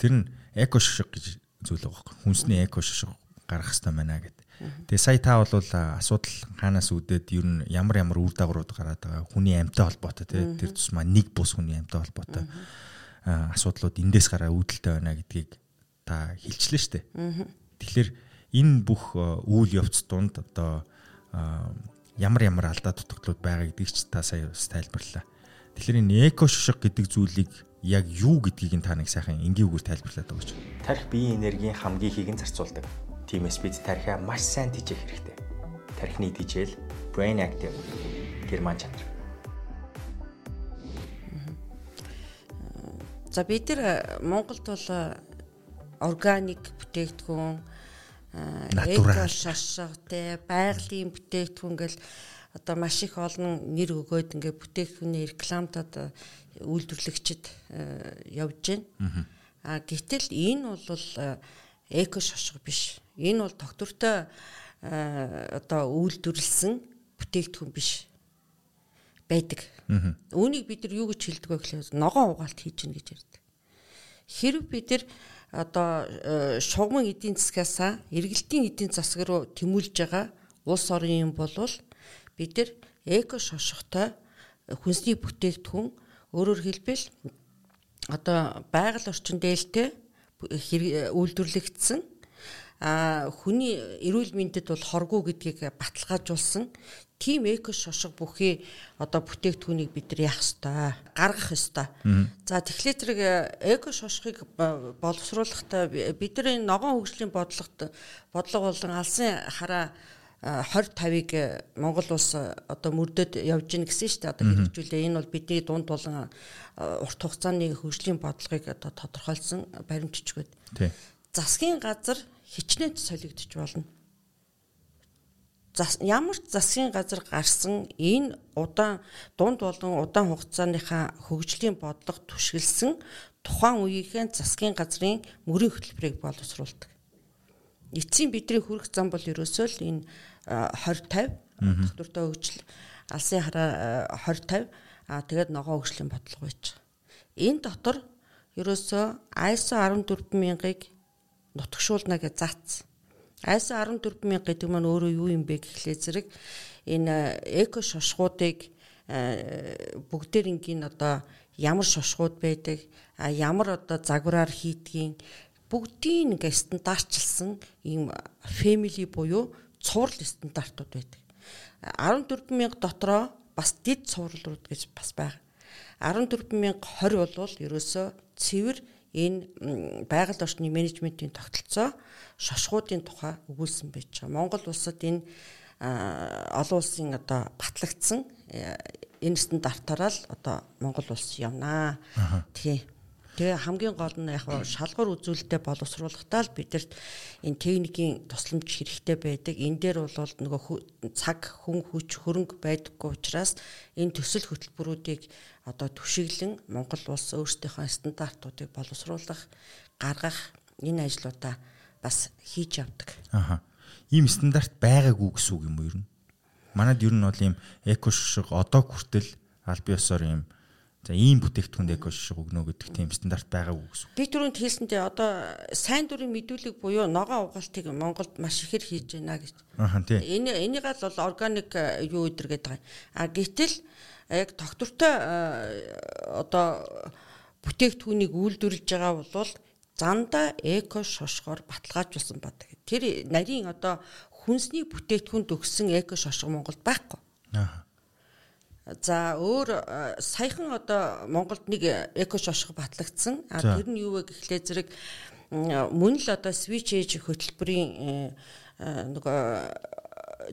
Тэр нь эко шошго гэж зүйл байгаа хгүй. Хүнсний эко шошго гаргах хэрэгтэй байна гэд. Тэгээ сая та бол асуудал хаанаас үүдээд ер нь ямар ямар үр дагаврууд гараад байгаа хүний амьтай холбоотой тий тэр тусмаа нэг бус хүний амьтай холбоотой асуудлууд эндээс гараа үүдэлтэй байна гэдгийг та хэлчихлээ шүү дээ. Тэгэхээр энэ бүх үйл явц донд одоо ямар ямар алдаа дутагдлууд байгаа гэдгийг ч та сая бас тайлбарлаа. Тэгэхээр энэ эко шушиг гэдэг зүйлийг яг юу гэдгийг та нэг сайхан энгийгээр тайлбарлаад байгаа ч. Тарих биеийн энергийн хамгийн нь зарцуулдаг. Тиймээс бид тарихаа маш сайн дижээх хэрэгтэй. Тарихны дижээл brain active герман чанар. За бид нар Монголд бол органик бүтээгдэхүүн натурал шашгатай байгалийн бүтээгдэхүүн гэл одоо маш их олон нэр өгөөд ингээ бүтээгдэхүүний рекламтад үйлдвэрлэгчд явж байна. А гэтэл энэ бол эко шошго биш. Энэ бол доктортой одоо үйлдвэрлсэн бүтээгдэхүүн биш байдаг. Үүнийг бид нар юу гэж хэлдэг вэ гэхээр ногоон угаалт хийж гин гэж ярьдаг. Хэрв бид нар одоо э, шугамн эдийн засгаас эргэлтийн эдийн засаг руу тэмүүлж байгаа улс орн юм болвол бид нар эко шошготой хүнсний бүтээгдэхүүн өөрөөр хэлбэл одоо байгаль орчин дээлтэй үйлдвэрлэгдсэн а хүний эрүүл мэндэд бол хоргүй гэдгийг баталгаажуулсан тийм эко шошго бүхий одоо бүтээгдэхүүнийг бид нар яах ёстой гаргах ёстой. За тэгэхээр зэрэг э, эко шошгыг э, боловсруулахдаа бид нар энэ ногоон хөгжлийн бодлогот бодлого болон алсын хараа 20 50-ыг Монгол улс одоо мөрдөд явж гин гэсэн шүү дээ. Одоо хэрэгжүүлээ. Энэ бол бидний дунд болон урт хугацааны хөгжлийн бодлогыг одоо тодорхойлсон баримтчгүүд. Засгийн газар хичнээн солигдож болно. Зас ямар ч засгийн газар гарсан энэ удаан дунд болон удаан хугацааныхаа хөгжлийн бодлого түшгэлсэн тухайн үеийнхээ засгийн газрын мөрийн хөтөлбөрийг боловсруулдаг эцсийн бидний хүрэх зам бол ерөөсөө л энэ 20 50 доктортой хөгжил алсын хараа 20 50 аа тэгээд ногоо хөгжлийн бодлого байж. Энэ дотор ерөөсөө ISO 14000-ыг нутгшуулна гэж заасан. ISO 14000 гэдэг маань өөрөө юу юм бэ гэхлээр зэрэг энэ эко шошгуудыг бүгдээрингийн одоо ямар шошгууд байдаг ямар одоо загвараар хийдгийг бүгдийн ингээ стандартчилсан ийм family буюу цуврал стандартууд байдаг. 14000 дотроо бас дид цувралууд гэж бас байна. 14020 бол ерөөсөө цэвэр энэ байгаль орчны менежментийн тогтолцоо шошгуудын тухай өгүүлсэн байж байгаа. Монгол улсад энэ олон улсын одоо батлагдсан э, энэ стандартаараа л одоо Монгол улс явнаа. Тийм. Тэгээ хамгийн гол нь яг шалгуур үзүүлэлтэд боловсруулахдаа л бидэрт энэ техникийн тусламж хэрэгтэй байдаг. Энэ дээр бол нөгөө цаг хүн хүч хөрөнгө байдаггүй учраас энэ төсөл хөтөлбөрүүдийг одоо түшиглэн Монгол улс өөрсдийнхөө стандартуудыг боловсруулах, гаргах энэ ажлуудаа бас хийж явдаг. Аха. Ийм стандарт байгаагүй гэсэн үг юм уу ер нь? Манад ер нь бол ийм эко шиг одоо хүртэл аль биесоор ийм За ийм бүтээгдэхүүнд эко шишг өгнө гэдэг тийм стандарт байгаагүй гэсэн. Би түрүүнд хэлсэнтэй одоо сайн дурын мэдүүлэг буюу ногоон угаалтыг Монголд маш ихээр хийж байна гэж. Аа тийм. Энэ энийгээс бол органик э, юу өдр гэдэг. А гэтэл яг доктортой э, одоо бүтээгдэхүүнийг үйлдвэрлэж байгаа бол занда эко шошгоор баталгаажуулсан бадаг. Тэр нарийн одоо хүнсний бүтээгдэхүүнд өгсөн эко шошго Монголд байхгүй. Аа За өөр саяхан одоо Монголд нэг эко шошго батлагдсан. А тэр нь юу вэ гэхлээр зэрэг мөн л одоо switch age хөтөлбөрийн нөгөө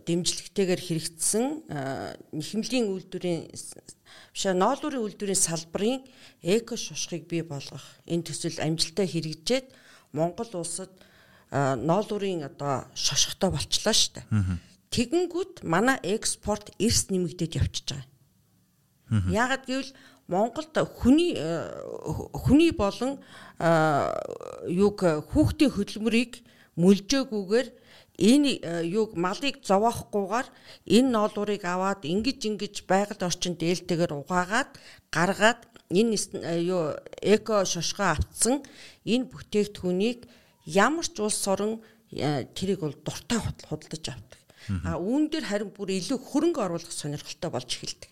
дэмжлэгтэйгээр хэрэгжсэн нэхэмлийн үйлдвэрийн биш ноолуурын үйлдвэрийн салбарын эко шошгыг бий болгох энэ төсөл амжилттай хэрэгжээд Монгол улсад ноолуурын одоо шошготой болчлаа шүү дээ. Тэгэнгүүт манай экспорт эрс нэмэгдээд явчихж байгаа. Яагаад гэвэл Монголд хүний хүний болон юг хүүхдийн хөдөлмөрийг мүлжээгүйгээр энэ э, юг малыг зовоохгүйгээр энэ ноолуурыг аваад ингэж ингэж байгаль орчинд ээлтэйгээр угаагаад гаргаад энэ э, юу эко шошгоо авцсан энэ бүтээгдэхүүнийг ямар ч улс орон тэрийг бол дуртай худалдаж авдаг. А үүн дээр харин бүр илүү хөрөнгө оруулах сонирхолтой болж эхэлдэг.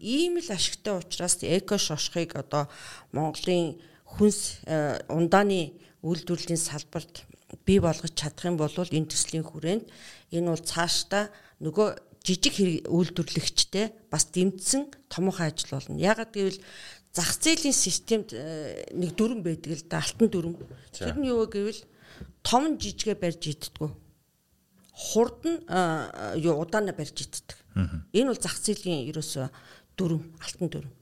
Ийм л ашигтай учраас эко шошхыг одоо Монголын хүнс э, ундааны үйлдвэрлэлийн салбарт бий болгож чадах юм бол энэ төслийн хүрээнд энэ бол цаашдаа нөгөө жижиг үйлдвэрлэгчтэй бас дэмжсэн томоохон ажил болно. Ягаад гэвэл зах зээлийн системд э, нэг дүрм байдаг л да алтан дүрм. Тэр нь юу гэвэл том жижигэ барьж иддэггүй. Хурд нь э, юу удаана барьж иддэг. Энэ бол зах зээлийн ерөөсөө дүрм, алтан дүрм.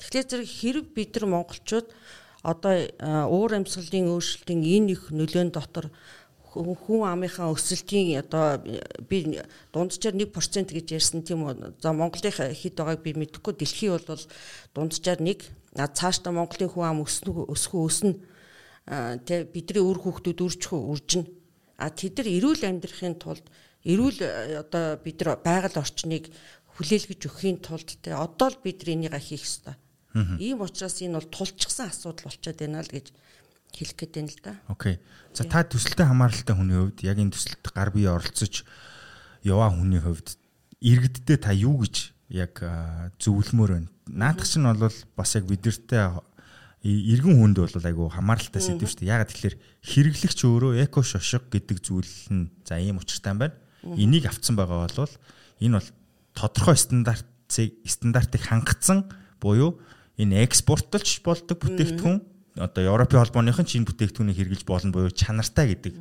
Тэгэхээр зэрэг хэрэг бид нар монголчууд одоо уур амьсгалын өөрчлөлтийн энэ их нөлөөнд дотор хүн амынхаа өсөлтийн одоо би дунджаар 1% гэж ярьсан тийм үү. За Монголын хэд байгааг би мэдэхгүй. Дэлхий бол дунджаар 1 цаашдаа Монголын хүн ам өснө өсгөө өснө. Тэ бидний үр хүүхдүүд үржих үржинэ. А тэд нар эрүүл амьдрахын тулд эрүүл э, одоо бид нар байгаль орчныг хүлээлгэж өгөхийн тулд те одоо л бид энийг хийх ёстой. Ийм учраас энэ бол тулчсан асуудал болчиход байна л гэж хэлэх гээд байна л да. Окей. За та төсөлтөд хамааралтай хүний хувьд яг энэ төсөлт гар бие оролцож яваа хүний хувьд иргэддээ та юу гэж яг зөвлөмөр байна. Наадах чинь бол бас яг бидэртээ иргэн хүнд бол айгу хамааралтай сэдв шүү дээ. Ягаад тэгэхээр хэрэглэгч өөрөө эко шошго гэдэг зүйл нь за ийм учиртай юм байна Энийг авцсан байгаа бол энэ бол тодорхой стандартыг стандартыг хангацсан буюу энэ экспортлж болдог бүтээгдэхүүн одоо Европын холбооныхон чинь бүтээгдэхүүнийг хэрэгжилж болно буюу чанартай гэдэг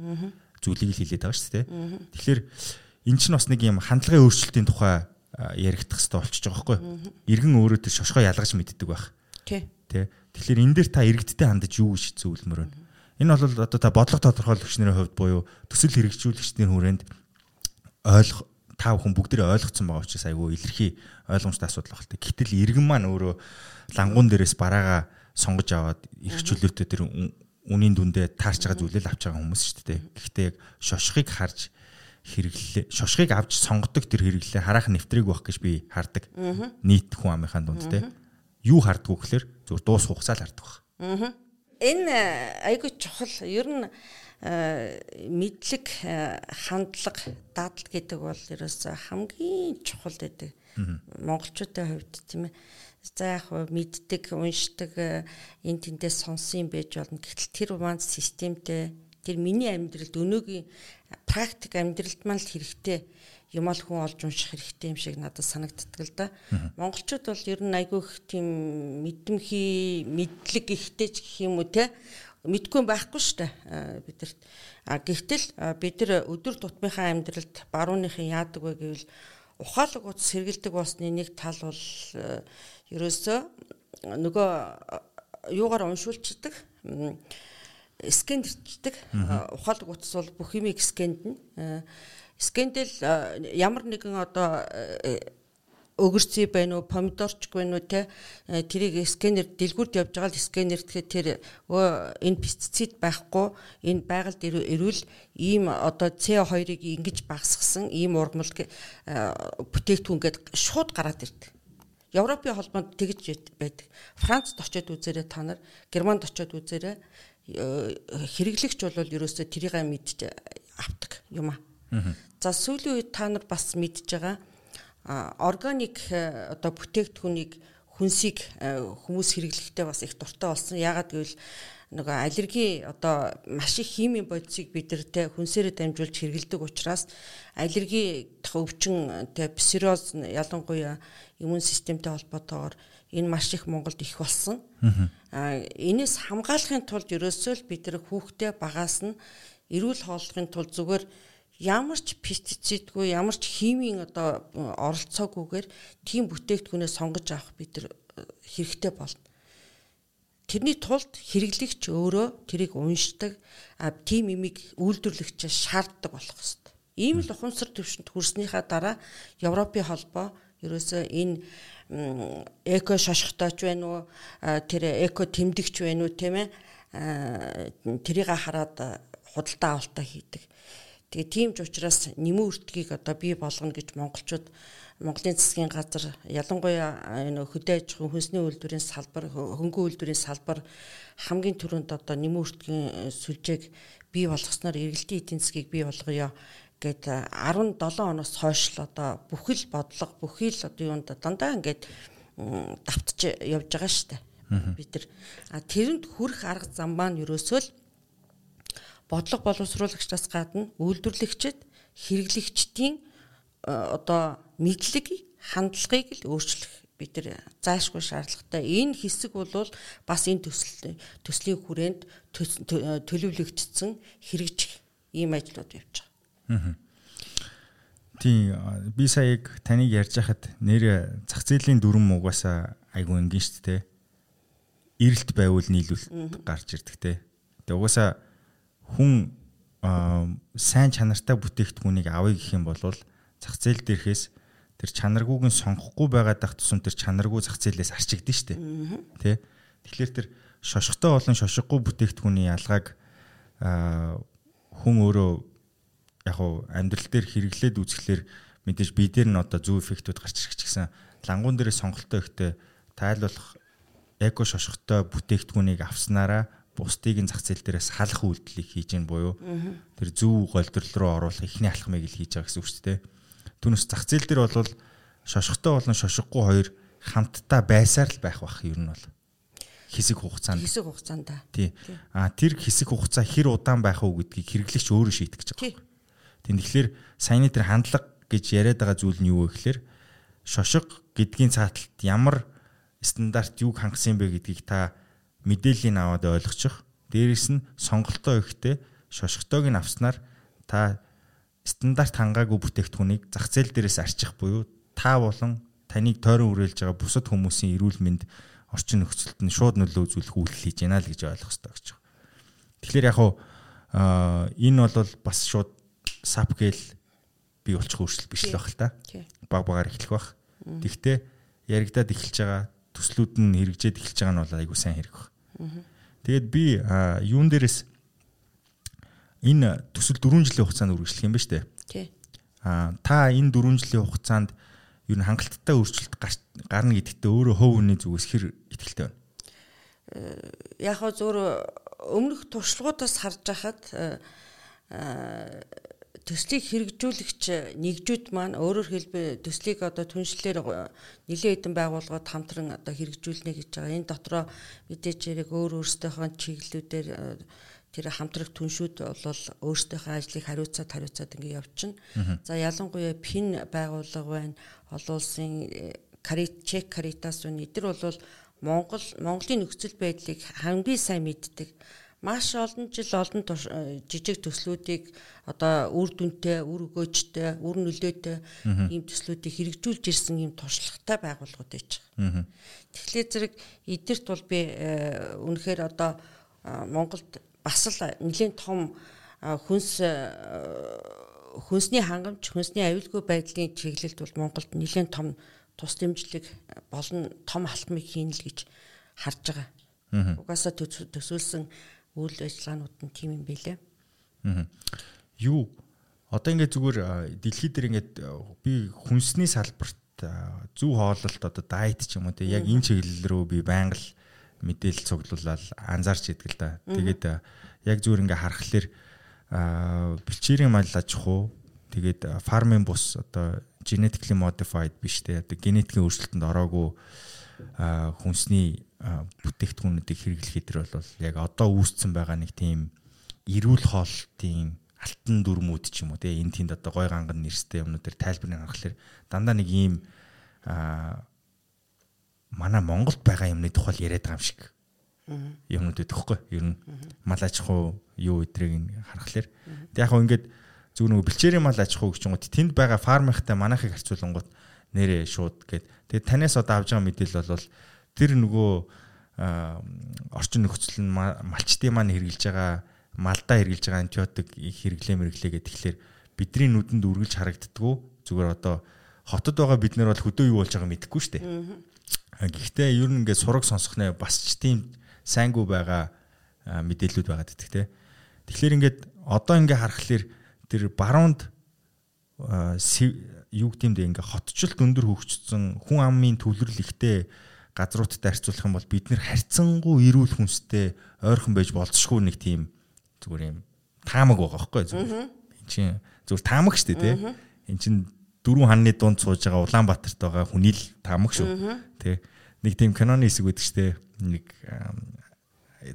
зүйлийг л хэлээд байгаа шүү дээ. Тэгэхээр эн чинь бас нэг юм хандлагын өөрчлөлтийн тухай яригдах хэрэгтэй болчихж байгаа байхгүй. Иргэн өөрөө тэр шошгоо ялгаж мэддэг байх. Тий. Тэ. Тэгэхээр энэ дээр та иргэдтэй хандаж юу гэж зөвлөмөр вэ? Энэ бол одоо та бодлого тодорхойлогч нарын хувьд буюу төсөл хэрэгжүүлэгчдийн хүрээнд ойлгох та бүхэн бүгдээ ойлгоцсон байгаа учраас айгүй илэрхий ойлгомжтой асуудал багтай. Гэтэл иргэн маань өөрөө лангуун дээрээс бараага сонгож аваад эрх чөлөөтэй тэр үнийн дүндээ таарч байгаа зүйлэл авч байгаа хүмүүс шүү дээ. Гэхдээ яг шошхыг харж хэрэглээ шошхыг авч сонгодог тэр хэрэглээ харах нэвтрийг байх гэж би хардаг. Нийт хүн амынхаа дунд те. Юу хардггүй гэхээр зүгээр дуус хугацаа л харддаг байх. Энэ айгүй чухал ер нь мэдлэг хандлага дадал гэдэг бол ерөөсөө хамгийн чухал гэдэг. Монголчуудын хувьд тийм ээ за яг мэддэг, уншдаг энэ тэндээс сонсон юм байж болно. Гэтэл тэр маань системтэй тэр миний амьдралд өнөөгийн практик амьдралд маань л хэрэгтэй юм ал хүн олж унших хэрэгтэй юм шиг надад санагддаг л да. Монголчууд бол ер нь айгүйх тийм мэдэмхий, мэдлэг ихтэй ч гэх юм уу те мэдгүй байхгүй штэ бидэрт. А гэвтэл бид нар өдөр тутмынхаа амьдралд барууныхын яадаг вэ гэвэл ухаалаг утас сэргэлдэг болсны нэг тал бол ерөөсөө нөгөө юугаар уншуулчдаг скендэрчдэг ухаалаг утас бол бүх юмыг скендэн скендэл ямар нэгэн одоо өгөрцөй байна уу, помидорч байна уу те тэрийг сканер дэлгүүрт явж байгаа л сканер тэгэхээр тэр энэ пестицид байхгүй энэ байгальд ирвэл ийм одоо CO2-ыг ингэж багасгасан ийм ургамал бүтээгдэхүүн гээд шууд гараад ирдэг. Европын холбоонд тэгж байдаг. Францд очиод үзээрэй та нар, Германд очиод үзээрэй. Хэрэглэгч бол ерөөсөө тэрийг мэдж авдаг юм аа. За сүүлийн үед та нар бас мэдж байгаа органик э, одоо бүтээгдэхүүнийг хүнсийг э, хүмүүс хэрэглэхдээ бас их дуртай болсон. Яагаад гэвэл нөгөө аллерги одоо маш их химийн бодисыг бид нар те хүнсээрээ дамжуулж хэрэглэдэг учраас аллерги өвчин те псориоз ялангуяа иммун системтэй холбоотойгоор энэ маш их Монголд их болсон. Аа энэс хамгаалахын тулд ерөөсөө л бид нар хүүхдээ багаас нь эрүүл хооллохын тулд зүгээр ямар ч пестицидгүй ямар ч химийн одоо оролцоогүйгээр тийм бүтээгдэхүүнээ сонгож авах бид нар э, хэрэгтэй болно. Тэрний тулд хэрэглэгч өөрөө тэрийг уншдаг, тийм имийг үйлдвэрлэгч шаарддаг болох хэвээр. Ийм л ухамсар төвшөнд хүрснийхаа дараа Европын холбоо ерөөсөө энэ эко шошготойч байна уу тэр эко тэмдэгч байна уу тийм ээ тэрийг хараад худалдаа авалтаа хийдэг. Тэгээ тийм ч учраас нэмэн үртгийг одоо бий болгоно гэж монголчууд Монголын засгийн газар ялангуяа энэ хөдөө аж ахуйн хүнсний үйлдвэрийн салбар хөнгөн үйлдвэрийн салбар хамгийн түрүүнд одоо нэмэн үртгийн сүлжээг бий болгосноор эргэлтийн эдийн засгийг бий болгоё гэд 17 оноос хойш л одоо бүхэл бодлого бүхэл одоо юунд дандаа ингээд давтж явж байгаа шүү дээ. Бид нар тэрэнд хүрэх арга зам маань ерөөсөө л бодлого боловсруулагчдаас гадна үйлдвэрлэгчид хэрэглэгчдийн э, одоо мэдлэг хандлагыг л өөрчлөх бид нар заашгүй шаардлагатай. Энэ хэсэг бол бас энэ төсөл төслийн хүрээнд төлөвлөгдсөн хэрэгжих ийм ажлууд явж байгаа. Тийм би саяг таныг ярьж хахад нэр зах зээлийн дүрм угаасаа айгүй энгийн шүү дээ. Ирэлт байвал нийлүүлэлт гарч ирдэг те. Тэгээ угаасаа хүн сайн чанартай бүтээгдэхүүнийг авъя гэх юм бол зах зээл дээрхээс тэр чанаргүйг нь сонгохгүй байгаад тах тусам тэр чанаргүй зах зээлээс арчигдэн штэ. Тэ? Тэгэхээр тэр шошготой болон шошгогүй бүтээгдэхүүний ялгааг хүн өөрөө яг уу амьдрал дээр хэрэглээд үзэхлээр мэдээж бие дээр нь одоо зөв эффектүүд гарч ирэх ч гэсэн лангуун дээр сонголтоо ихтэй тайлбарлах эко шошготой бүтээгдэхүүнийг авснараа бусдыг нь зах зээл дээрээс халах үйлдэлийг хийж гэн буюу тэр зөв голдрол руу оруулах ихний алхмыг л хийж байгаа гэсэн үг шүү дээ. Түүнээс зах зээл дээр бол шошготой болон шошгогүй хоёр хамтдаа байсаар л байх бах ер нь бол. Хэсэг хугацаанд. Хэсэг хугацаанд тий. А тэр хэсэг хугацаа хэр удаан байх уу гэдгийг хэрэглэгч өөрөө шийдэх гэж байгаа. Тийм тэгэхээр саяны тэр хандлага гэж яриад байгаа зүйл нь юу вэ гэхээр шошго гэдгийн цааталт ямар стандарт юг хангасан бэ гэдгийг та мэдээллийг аваад ойлгочих. Дээрээс нь сонголтоо ихтэй шошготойг нь авснаар та стандарт хангаагүй бүтээгдэхүүнийг зах зээл дээрээс арчих буюу та болон таныг тойрон үрээлж байгаа бусад хүмүүсийн эрүүл мэнд орчин нөхцөлд нь шууд нөлөө үзүүлэх үйлдэл хийж байна л гэж ойлгох хэрэгтэй гэж байна. Тэгэхээр яг аа энэ бол бас шууд сап гээл бий болчих өөрчлөлт биш л байх л та. Баг багаар эхлэх бах. Тэгвэл яригадад эхэлж байгаа төслүүд нь хэрэгжээд эхэлж байгаа нь бол айгүй сайн хэрэг баг. Тэгээд би юун дээрээс энэ төсөл 4 жилийн хугацаанд үргэлжлэх юм ба штэ. Тий. Аа та энэ 4 жилийн хугацаанд ер нь хангалттай өөрчлөлт гарна гэдэгтээ өөрөө хөв хүний зүгээс хэр ихтэй байна. Э, яг хоо зөөр өмнөх туршлагуудаас харж байхад э, э, төслийг хэрэгжүүлэгч нэгжүүд маань өөрөөр хэлбэл төслийг одоо түншлэлээр нэлээд хэдэн байгууллагууд хамтран одоо хэрэгжүүлнэ гэж байгаа. Энэ дотроо мэдээж хэрэг өөр өөрсдийнхөө чиглэлүүдээр тэр хамтрах түншүүд бол өөрсдийнхөө ажлыг хариуцаад хариуцаад ингэ явчихна. За ялангуяа пин байгууллага байна. Олон улсын карит чек каритас байна. Эдгээр бол Монгол Монголын нөхцөл байдлыг хамгийн сайн мэддэг. Маш олон жил олон жижиг төслүүдийг одоо үр дүнтэй, үр өгөөжтэй, үр нөлөөтэй ийм төслүүдийг хэрэгжүүлж ирсэн ийм туршлагатай байгууллагууд байж байгаа. Тэгэхээр зэрэг эдгэрт бол би э, үнэхээр одоо Монголд бас л нэлээд том хүнс хүнсний хангамж, хүнсний аюулгүй байдлын чиглэлд бол Монголд нэлээд том тус дэмжлэг болон том алтмыг хийн л гэж харж байгаа. Угаасаа төсөөлсөн үйл ажиллагаанууд нь тийм юм билээ. Юу одоо ингээд зүгээр дэлхий дээр ингээд би хүнсний салбарт зөв хооллолт одоо дайет ч юм уу те яг энэ чиглэл рүү би байнга л мэдээлэл цуглуулаад анзаарч идэг л да. Тэгээд яг зүгээр ингээ харахаар бэлчээрийн мал аж ахуй тэгээд фармын бус одоо genetically modified биш те одоо генетикийн өөрчлөлтөнд ороогүй хүнсний бүтээгдэхүүнүүдийг хэрэглэх хэдэр бол яг одоо үүсцэн байгаа нэг тийм эрүүл хоолтын алтан дүрмүүд ч юм уу те энэ тэнд одоо гой ганган нэрстэй юмнуудаар тайлбарыг гаргахлаар дандаа нэг ийм манай Монголд байгаа юмны тухай яриад байгаа юм шиг юмнууд өгөхгүй ер нь мал аж ахуй юу өдрийг харахаар тэг яг хөө ингээд зүгээр нөгөө бэлчээрийн мал аж ахуй гэж юм уу тэнд байгаа фармихтай манайхыг харьцуулангууд нэрээ шууд гээд тэгээд танаас одоо авж байгаа мэдээлэл бол тэр нөгөө орчин нөхцөл нь малчтын маань хэрглэж байгаа малдаа хэрглэж байгаа антибиотик хэрэглээ мэрглээ гэдэг тэгэхээр бидний нүдэнд үргэлж харагддггүй зүгээр одоо хотод байгаа бид нар бол хөдөө юу болж байгааг мэдэхгүй шүү дээ. Гэхдээ ер нь ингээд сураг сонсох нэ бас ч тийм сайнгүй байгаа мэдээлүүд байгаа гэдэг те. Тэгэхээр ингээд одоо ингээ харахаар тэр баруунд юу гэмдэ ингээ хотчлт өндөр хөгжсөн хүн амын төвлөрөл ихтэй газруудад харьцуулах юм бол бид нэр харьцангуй эрүүл хүнстэй ойрхон байж болцшгүй нэг тийм зүгээр юм таамаг байгаа байхгүй зүгээр. Энд чинь зүгээр таамаг шүү дээ тий. Энд чинь дөрвөн ханны дунд сууж байгаа Улаанбаатарт байгаа хүний л таамаг шүү. Тэ. Нэг тийм киноны хэсэг байдаг штэ. Нэг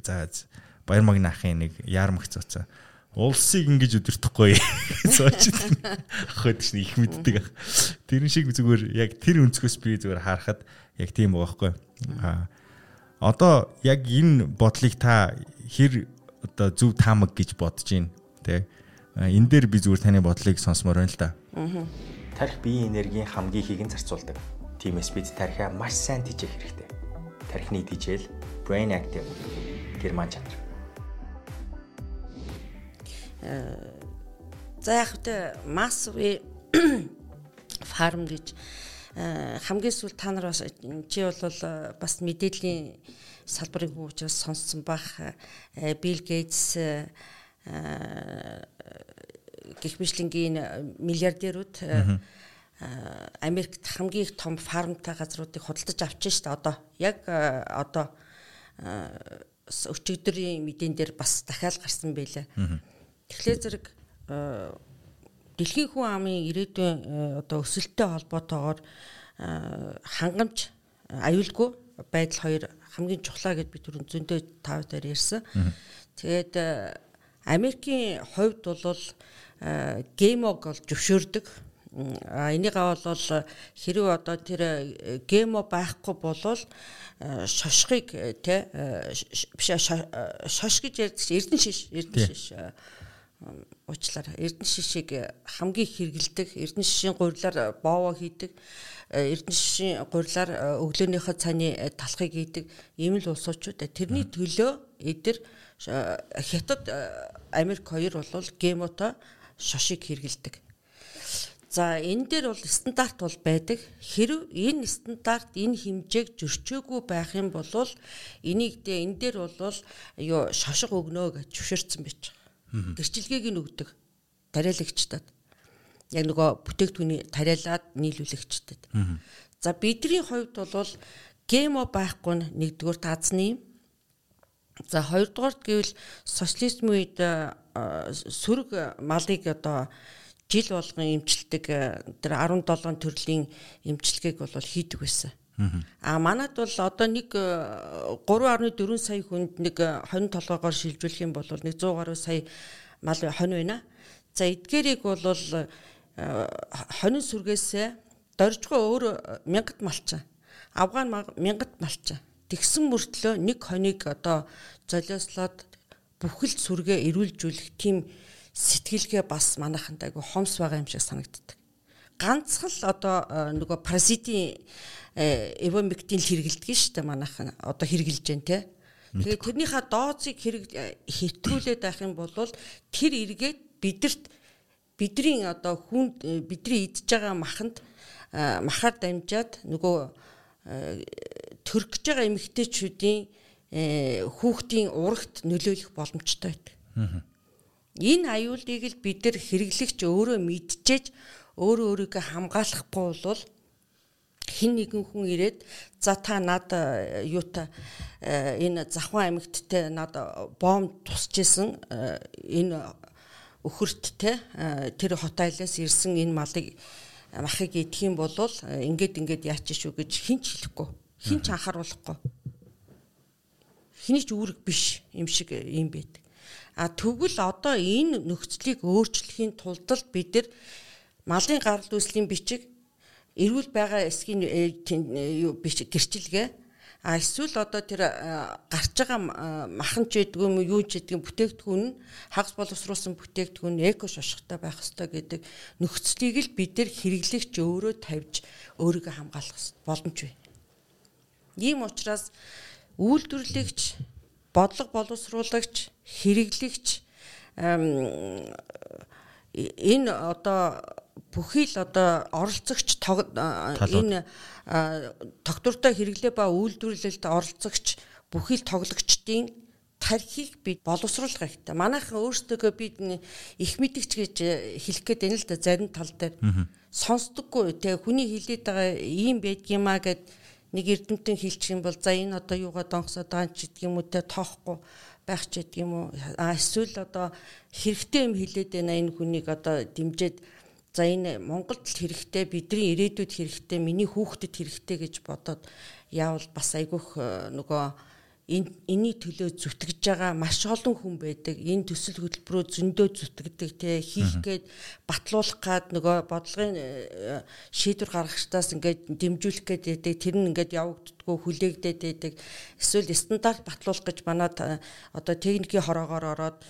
за баяр магны ахын нэг яармагц цоцоо. Улсыг ингэж өдөртөхгүй сууж ахад чинь их мэддэг ах. Тэрэн шиг зүгээр яг тэр өнцгөөс би зүгээр харахад яг тийм байгаа байхгүй. А одоо яг энэ бодлыг та хэр одоо зөв таамаг гэж бодож байна те. Энэ дээр би зүгээр таны бодлыг сонсомоор байна л да. Аа тарих биеийн энергийн хамгийн ихийг нь зарцуулдаг. Тиймээс бид тарихаа маш сайн тижээх хэрэгтэй. Тарихны тижэл Brain Active герман чанар. Э, за яг хөтэ массовый фарм гэж э, хамгийн сүүл та нар бас чи бол э, бас мэдээллийн салбарын хүн учраас сонссон бах Билл Гейтс гих мэтлэнгийн миллиардерүүд э, э, Америкт хамгийн их том фармтай газруудыг худалдаж авчихсан шүү дээ. Одоо яг э, одоо өчигдрийн мэдэн дээр бас дахиад гарсан байлаа. Тэгэхээр зэрэг дэлхийн хүн амын ирээдүйн одоо өсөлттэй холбоотойгоор хангамж аюулгүй байдал хоёр хамгийн чухлаа гэд би түрүүн зөндөө тав дээр ярьсан. Тэгээд Америкийн хувьд бол геймог бол зөвшөөрдөг. А энийгээ бол хэрэг одоо тэр гемо байхгүй болвол шошхыг тэ биш шош гэж ярьдаг эрдэн шиш эрдэн шиш уучлаар эрдэнэ шишийг хамгийн хэрэгэлдэг эрдэнэ шишийн гурилаар боовоо хийдэг эрдэнэ шишийн гурилаар өглөөнийхөө цааны талхыг хийдэг ийм л улсуудчууд тэрний төлөө эдэр хятад Америк хоёр бол гемото шошиг хэрэгэлдэг За энэ дээр бол стандарт бол байдаг. Хэрв энэ стандарт энэ хэмжээг зөрчөөгүй байх юм бол энийг дэ энэ дээр бол юу шошго өгнө гэж зөвшөөрсөн байж байгаа. Гэрчилгээг нь өгдөг. Тариалагчдад. Яг нөгөө бүтээгдэхүүний тариалаад нийлүүлэгчдэд. За бидний хувьд бол гемо байхгүй нь нэгдүгээр таазны юм. За хоёрдугаарт гэвэл социализм үед сөрөг малыг одоо жил болгон эмчилдэг э, тэр 17 төрлийн эмчилгээг бол хийдэг байсан. А манад бол одоо нэг 3.4 э, сая хүнд нэг э, хонь толгоогоор шилжүүлэх юм бол нэг 100 гаруй сая мал хонь байна. За эдгээрийг бол хонин сүргээсээ доржгоо өөр мянгат малчаа. Афган мянгат малчаа. Тэгсэн мөртлөө нэг хоныг одоо золиослоод бүхэл сүргээ эрүүлжүүлэх тийм сэтгэлгээ бас манайханд айгу хомс байгаа юм шиг санагддаг. Ганцхан л одоо э, нөгөө паразитийн эвомиктин хэрэгэлдэг шүү дээ манайхан одоо хэрэгжилж байна те. Тэгээ тэрнийхээ доозыг хэрэг э, хэтрүүлээд байх юм бол тэр эргээд бидэрт бидний одоо хүн э, бидний идж байгаа маханд махаар дамжаад нөгөө төркөж байгаа эмэгтэйчүүдийн хүүхдийн урагт нөлөөлөх боломжтой байдаг. Энэ аюулыг л бид нар хэрэглэгч өөрөө мэдчихэж өөрөө өөрийгөө хамгаалахгүй бол хин нэгэн хүн ирээд за та над э, юута э, энэ захван амьгттай над бомб тусчихсэн э, энэ өхөрт те тэр хот айлаас ирсэн энэ малыг махыг идэх юм бол ингээд ингээд яач шүү гэж хинч хэлэхгүй. Хинч анхааруулахгүй хэний ч үүрэг биш юм шиг юм байдаг А тэгвэл одоо энэ нөхцөлийг өөрчлөхийн тулд бид нар малын гарал үүслийн бичиг эрүүл байгаа эсгийн э, юу биш гэрчилгээ а эсвэл одоо тэр гарч байгаа махан ч гэдэг юм юу ч гэдэг бүтээгдэхүүн нь хагас боловсруулсан бүтээгдэхүүн эко шошготой байх ёстой гэдэг нөхцөлийг л бид нар хэрэглэгч өөрөө тавьж өөрийгөө хамгаалах боломж бий. Ийм учраас үйлдвэрлэгч бодлого боловсруулагч, хэрэглэгч энэ одоо бүхий л одоо оролцогч энэ тогтвортой хэрэглээ ба үйлдвэрлэлд оролцогч бүхий л тоглогчдын тархийг бид боловсруулах хэрэгтэй. Манайхан өөрсдөө бид их мэдгч гэж хэлэх гээд байна л да зарим тал дээр. Сонсдоггүй те хүний хилээд байгаа ийм байдгиймаа гэд нэг эрдэмтэн хэлчих юм бол за энэ одоо юугаа донхсоод байгаа ч гэдэг юм уу те тоохгүй байх ч гэдэг юм уу а эсвэл одоо хэрэгтэй юм хэлээд байна энэ хүнийг одоо дэмжиж за энэ Монголд хэрэгтэй бидний ирээдүйд хэрэгтэй миний хүүхдэд хэрэгтэй гэж бодоод яавал бас айгүйх э, нөгөө энэ энэний төлөө зүтгэж байгаа маш олон хүн байдаг. Энэ төсөл хөтөлбөрөө зөндөө зүтгэдэг те хийх гээд батлуулах гад нөгөө бодлогын э, шийдвэр гаргагчдаас ингээд дэмжүүлэх гээд байдаг. Тэр нь ингээд явагддггүй хүлээгдээд байдаг. Эсвэл стандарт батлуулах гэж манад э, одоо техникийн хороогоор ороод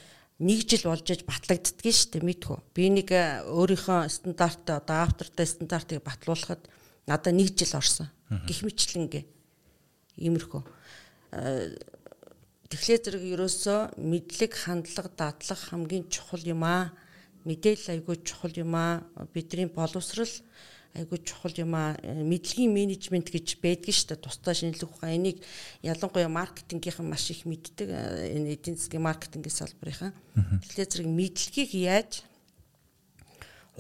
нэг жил болж иж батлагддгийг шүү дээ мэдхүү. Би нэг э, өөрийнхөө стандарт одоо автортай стандартыг батлуулахад надад нэг жил орсон. Гэх мэтлэнгээ. Иймэрхүү тэгэхээр зэрэг ерөөсөө мэдлэг хандлага дадлах хамгийн чухал юм аа. Мэдээлэл айгүй чухал юм аа. Бидний боловсрал айгүй чухал юм аа. Мэдлэгийн менежмент гэж байдаг шүү дээ. Тусдаа шинжлэх ухаан энийг ялангуяа маркетингийнхан маш их мэддэг. Энэ эдийн засгийн маркетингийн салбарынхан. Тэгэхээр зэрэг мэдлэгийг яаж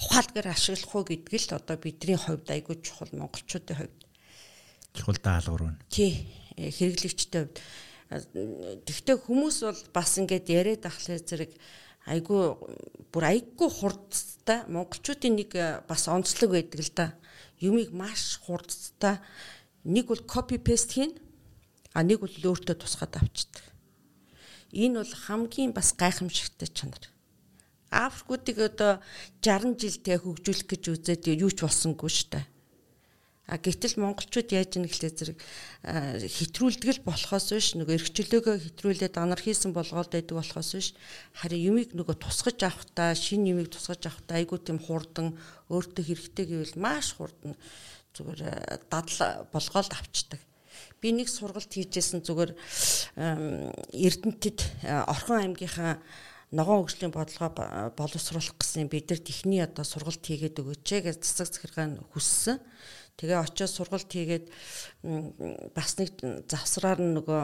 ухаалгаар ашиглах уу гэдг л одоо бидний хувьд айгүй чухал монголчуудын хувьд. Чухал даалгавар байна. Тий хэрэглэгчтэй хувьд тэгвэл хүмүүс бол бас ингээд яриад ахлаа зэрэг айгүй бүр айгүй хурдтай монголчуудын нэг э, бас онцлог байдаг л да. Юмыг маш хурдтай нэг бол копи пест хийн а нэг бол өөртөө тусгаад авчдаг. Энэ бол хамгийн бас гайхамшигтай чанар. Африкуудыг одоо 60 жилдээ хөгжүүлэх гэж үзээд юу ч болсонгүй штэ. А гэтэл монголчууд яаж ийн гэхлээр зэрэг хэтрүүлдэг л болохоос биш нөгөө эргчлөөгөө хэтрүүлээд анархизм болгоод байдаг болохоос биш харин юмыг нөгөө тусгаж авахтаа шин юмыг тусгаж авахтаа айгуу тийм хурдан өөртөө хэрэгтэй гэвэл маш хурдан зүгээр дадал болгоод авчдаг. Би нэг сургалт хийжсэн зүгээр Эрдэнэтэд Орхон аймгийнхаа ногоон хөгжлийн бодлогоо боловсруулах гэсэн бид нар техний одоо сургалт хийгээд өгөөч гэж засаг захиргаа хүссэн. Тэгээ очиод сургалт хийгээд бас нэг завсраар нөгөө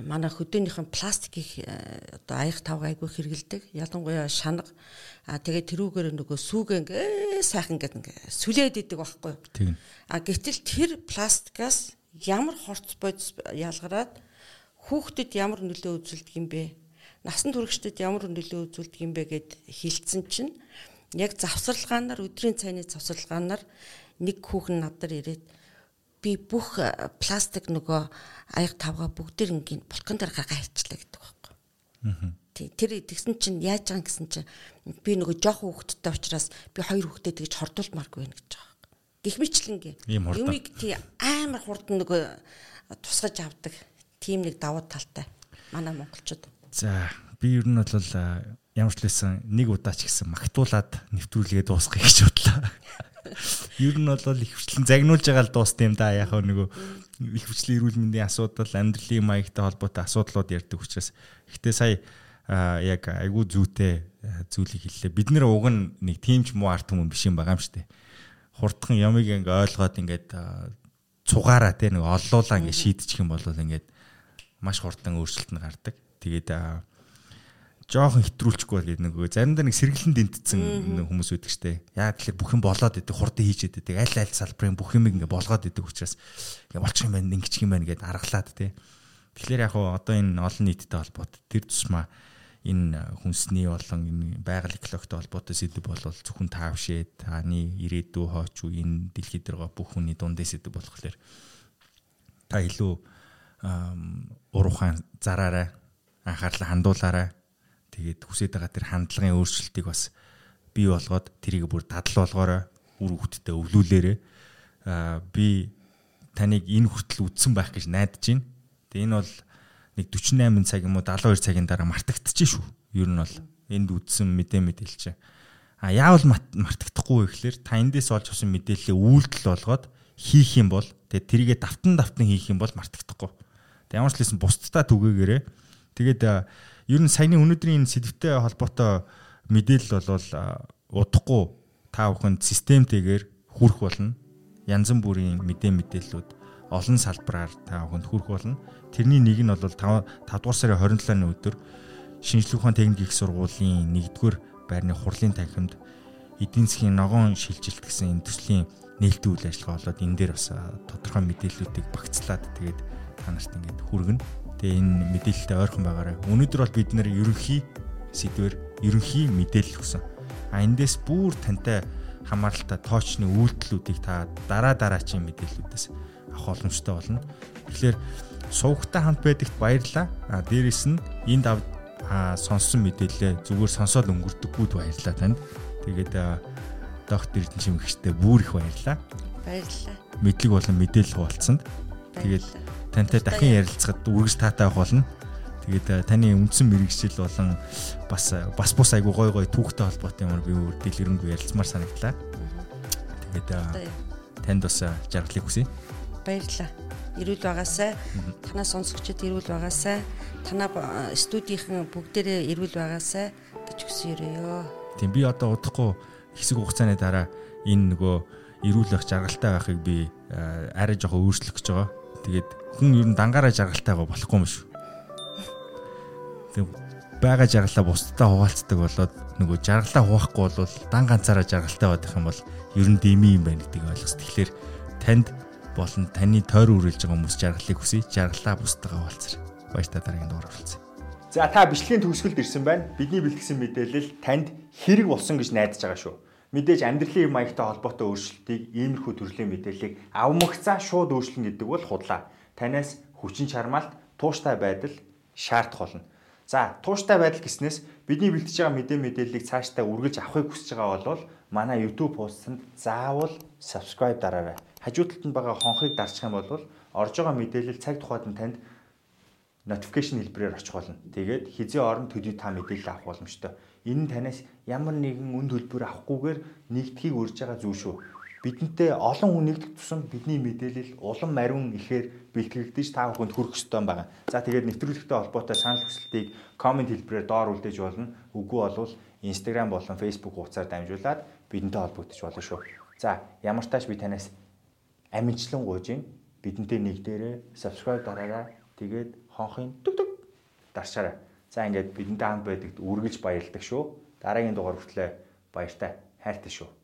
манай хөдөөнийхэн пластикийг э, одоо аяг тавга айгүй хэрэгэлдэг. Ялангуяа шанга. А тэгээ тэрүүгээр нөгөө сүүгээ ингээ сайхан гэдэг ингээ сүлээд идэг байхгүй. Тийм. А гэтэл тэр пластикаас ямар хорц бодис ялгараад хүүхдэд ямар нөлөө үзүүлдэг юм бэ? Насан туршидад ямар нөлөө үзүүлдэг юм бэ гэд хилцэн чинь яг завсралгаанаар өдрийн цайны завсралгаанаар нэг хүүхэн надад ирээд би бүх э, пластик нөгөө аяг тавга бүгдээр ингийн булкан дээр гаргаа хийчлээ гэдэг байхгүй. Аа. Тэр тэгсэн чинь яаж байгаа гэсэн чинь би нөгөө жоох хүүхэдтэй учраас би хоёр хүүхдэд тэгж хордуулмааргүй байна гэж байгаа. Гэх мэтлэнгийн юмыг тий амар хурдан нөгөө тусгаж авдаг. Тим нэг давуу талтай манай монголчууд. За би ер нь бол э, ямар ч лсэн нэг удаа ч гэсэн магтуулаад нэвтрүүлгээ дуусгах гэж бодлоо. Ер нь бол их хвчлэн загнуулж байгаа л дуусна юм да. Яг нөгөө их хвчлэн эрүүл мэндийн асуудал, амьдралын маягтай холбоотой асуудлууд ярьдаг учраас. Гэтэ сая яг айгүй зүйтэй зүйлийг хэллээ. Бид нэр уг нь нэг тиймч муу арт хүмүүс биш юм байгаа юм дээ. Хурдхан ямыг ингээ ойлгоод ингээд цугаараа те нэг оллуулаа ингээ шийдчих юм бол ингээд маш хурдан өөрчлөлт нь гардаг. Тэгээд жоохон хэтрүүлчихгүй бол гэдэг нөгөө заримдаа нэг сэргэлэн дэнтсэн хүмүүс үүдэг штэ. Яа тэгэхээр бүх юм болоод идэг хурдан хийж идэг. Аль аль салбарын бүх юм ингээ болгоод идэг учраас ингээ болчих юм байна, ингэчих юм байна гэдээ аргалаад тий. Тэгэхээр яг одоо энэ олон нийттэй холбоот тэр тусмаа энэ хүнсний болон энэ байгаль экологтой холбоотой сэдв бол зөвхөн таавшээ таны ирээдүй хооч уу энэ дэлхийд байгаа бүх хүний дундээ сэдв болохоор та илүү уруухан зараарай анхаарлаа хандуулаарай Тэгээд хүсэж байгаа тэр хандлагын өөрчлөлтийг бас бий болгоод тэрийг бүр дадал болгоорой. Үр хөвгтдээ өвлүүлээрэй. Аа би таныг энэ хүртэл үдсэн байх гэж найдаж байна. Тэгээ энэ бол нэг 48 цаг юм уу 72 цагийн дараа мартагдчих шүү. Ер нь бол энд үдсэн мэдээ мэдээлч. А яавал мартагдахгүй вэ гэхээр та эндээс олж авсан мэдээлэлээ үйлдэл болгоод хийх юм бол тэгээ тэрийгэ давтан давтан хийх юм бол мартагдахгүй. Тэгээ ямар ч лсэн бусдтай түгээгээрээ тэгээд ер нь саяны өнөөдрийн сэдвтэй холбоотой мэдээлэл бол удахгүй та бүхэнд системтэйгээр хүрэх болно. Янз бүрийн мэдээ мэдээллүүд олон салбараар та бүхэнд хүрэх болно. Тэрний нэг нь бол 5 5 дугаар сарын 27-ны өдөр шинжлэх ухааны техник их сургуулийн 1-р байрны хурлын танхимд эдийн засгийн ногоон шилжилт гэсэн энэ төслийн нээлттэй үйл ажиллагаа болоод энэ дээр бас тодорхой мэдээллүүдийг багцлаад тэгээд та нарт ингээд хүргэнэ. Тэгээ энэ мэдээлэлтэй ойрхон байгаарай. Өнөөдөр бол бид нэр ерөнхий сэдвэр ерөнхий мэдээлэл өгсөн. А эндээс бүр тантай хамааралтай тоочны үйлдэлүүдийг та дараа дараачийн мэдээллүүдээс авах боломжтой болно. Тэгэхээр сувгтай хамт байдагт баярлалаа. А дээрэс нь энд ав сонссон мэдээлэлээ зүгээр сонсоод өнгөрдөггүйд баярлалаа танд. Тэгээд доктор Эрдэнэ Чимэгчтэй бүр их баярлалаа. Баярлалаа. Мэдлэг болон мэдээлэл хуваалцсанд. Тэгээд тантай дахин ярилцахад үргэлж таатай авах болно. Тэгээд э, таны үндсэн мэрэгжил болон бас э, бас бус айгу гой гой түүхтэй холбоотой юмар би өөр дэлгэрэнгүй ярилцмаар санагдлаа. Тэгээд э, танд бас жаргалыг хүсье. Баярлалаа. Ирүүл байгаасай. Танаа сонсогчид ирүүл байгаасай. Танаа студийнхэн бүгдээрээ ирүүл байгаасай гэж өрөөё. Тийм би одоо удахгүй хэсэг хугацааны дараа энэ нөгөө ирүүлэх жаргалтай байхыг би арай жоохон өөрчлөх гэж байгаа. Тэгээд хүн ер нь дангаараа жаргалтайгаа болохгүй юм шүү. Тэг байгаа жаргалаа бусдтай хуваалцдаг болоод нөгөө жаргалаа хуваахгүй бол дан ганцаараа жаргалтай байх юм бол ер нь дими юм байна гэдгийг ойлгос. Тэгэхээр танд болон таны тойр үрэлж байгаа хүмүүс жаргалыг хүсье. Жаргалаа бусдаа хуваалцар. Баяр та дараагийн дугаар оролцъё. За та бичлэгийн төгсгөлд ирсэн байна. Бидний бэлтгэсэн мэдээлэл танд хэрэг болсон гэж найдаж байгаа шүү. Мэдээж амьдралын маягтай холбоотой өөрчлөлтийг иймэрхүү төрлийн мэдээллийг авмагцаа шууд өөрчлөн гэдэг бол худлаа танаас хүчин чармаалт тууштай байдал шаардах болно. За тууштай байдал гэснээс бидний бэлтэж байгаа мэдээ мэдээллийг цаашдаа үргэлж авахыг хүсэж байгаа бол манай YouTube хуудсанд заавал subscribe дараарай. Хажуу талд нь байгаа хонхыг дарчих юм бол орж байгаа мэдээлэл цаг тухайд нь танд notification хэлбэрээр очих болно. Тэгээд хизээ орон төдий та мэдээлэл авах боломжтой. Энэ нь танаас ямар нэгэн үн төлбөр авахгүйгээр нэгдхийг урьж байгаа зүйл шүү. Бидэнтэй олон хүн нэгдэх тусам бидний мэдээлэл улам мариун ихээр бэлтгэгдэж та бүхэнд хүрэх ёстой байгаа. За тэгээд нэвтрүүлэгтэй холбоотой санал хүсэлтийг комент хэлбэрээр доор үлдээж болно. Үгүй болвол Instagram болон Facebook хуудасаар дамжуулаад бидэнтэй холбогдож болно шүү. За ямар тааш би танаас амжилтлан гуйж гин бидэнтэй нэгдээрээ subscribe дараарай. Тэгээд хонхын дүг дүг даршаарай. За ингээд бидэнтэй хамт байдагт үргэлж баярлдаг шүү. Дараагийн дугаар хүртлээр баяртай хайртай шүү.